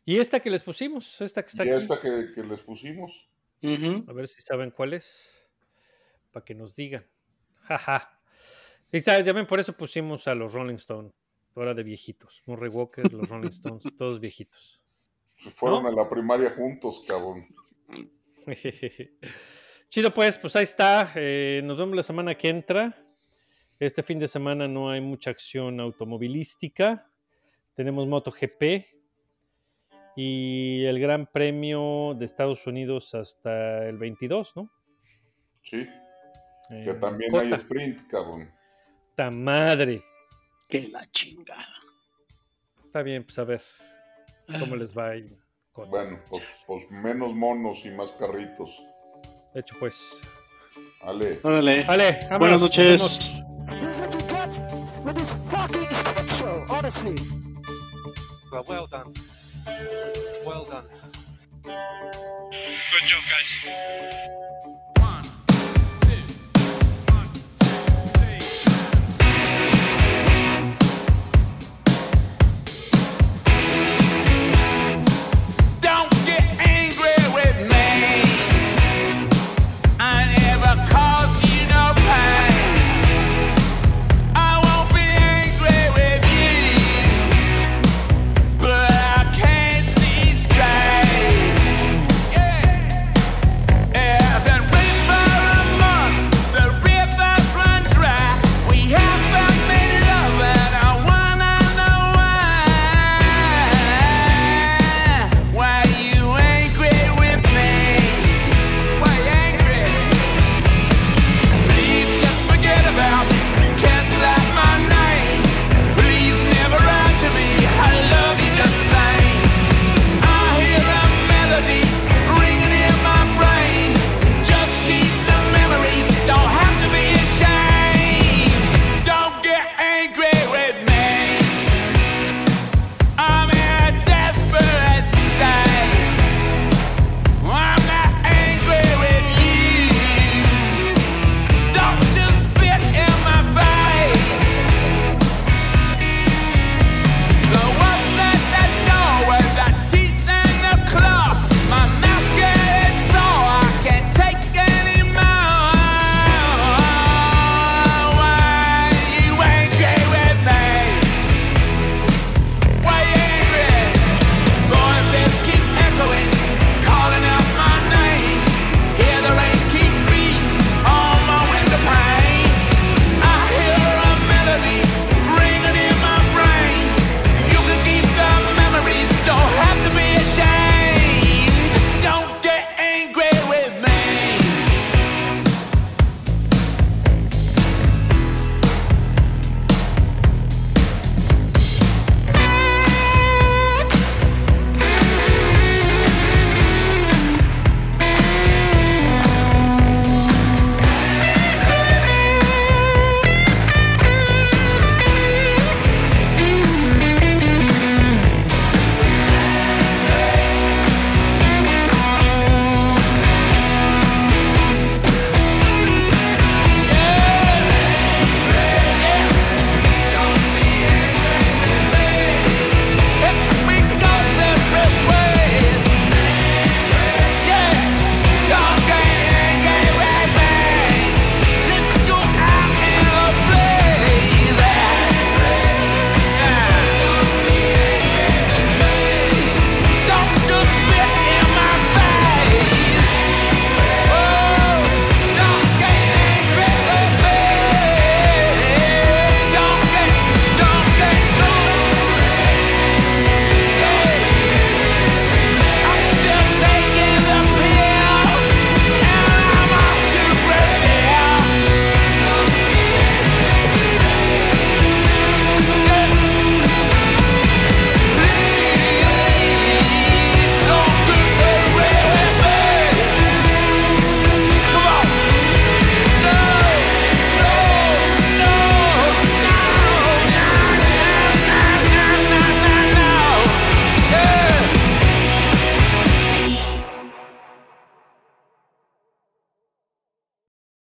Y esta que les pusimos, esta que está y aquí. esta que, que les pusimos. A ver si saben cuál es. Para que nos digan. Jaja. Y saben, ya ven, por eso pusimos a los Rolling Stone. Ahora de viejitos. Murray Walker, los Rolling Stones, todos viejitos. Se fueron ¿No? a la primaria juntos, cabrón. Chido, pues, pues ahí está. Eh, nos vemos la semana que entra. Este fin de semana no hay mucha acción automovilística. Tenemos MotoGP y el Gran Premio de Estados Unidos hasta el 22, ¿no? Sí, Eh, que también corta. hay sprint, cabrón. ¡Ta madre! Que la chingada. Está bien, pues a ver cómo les va ahí. con- Bueno, pues, pues menos monos y más carritos. De hecho, pues. Ale. Órale. Vale, vámonos, Buenas noches. nos vemos. This is what you get with this fucking shit show, honestly. Well, well done. Well done. Good job, guys.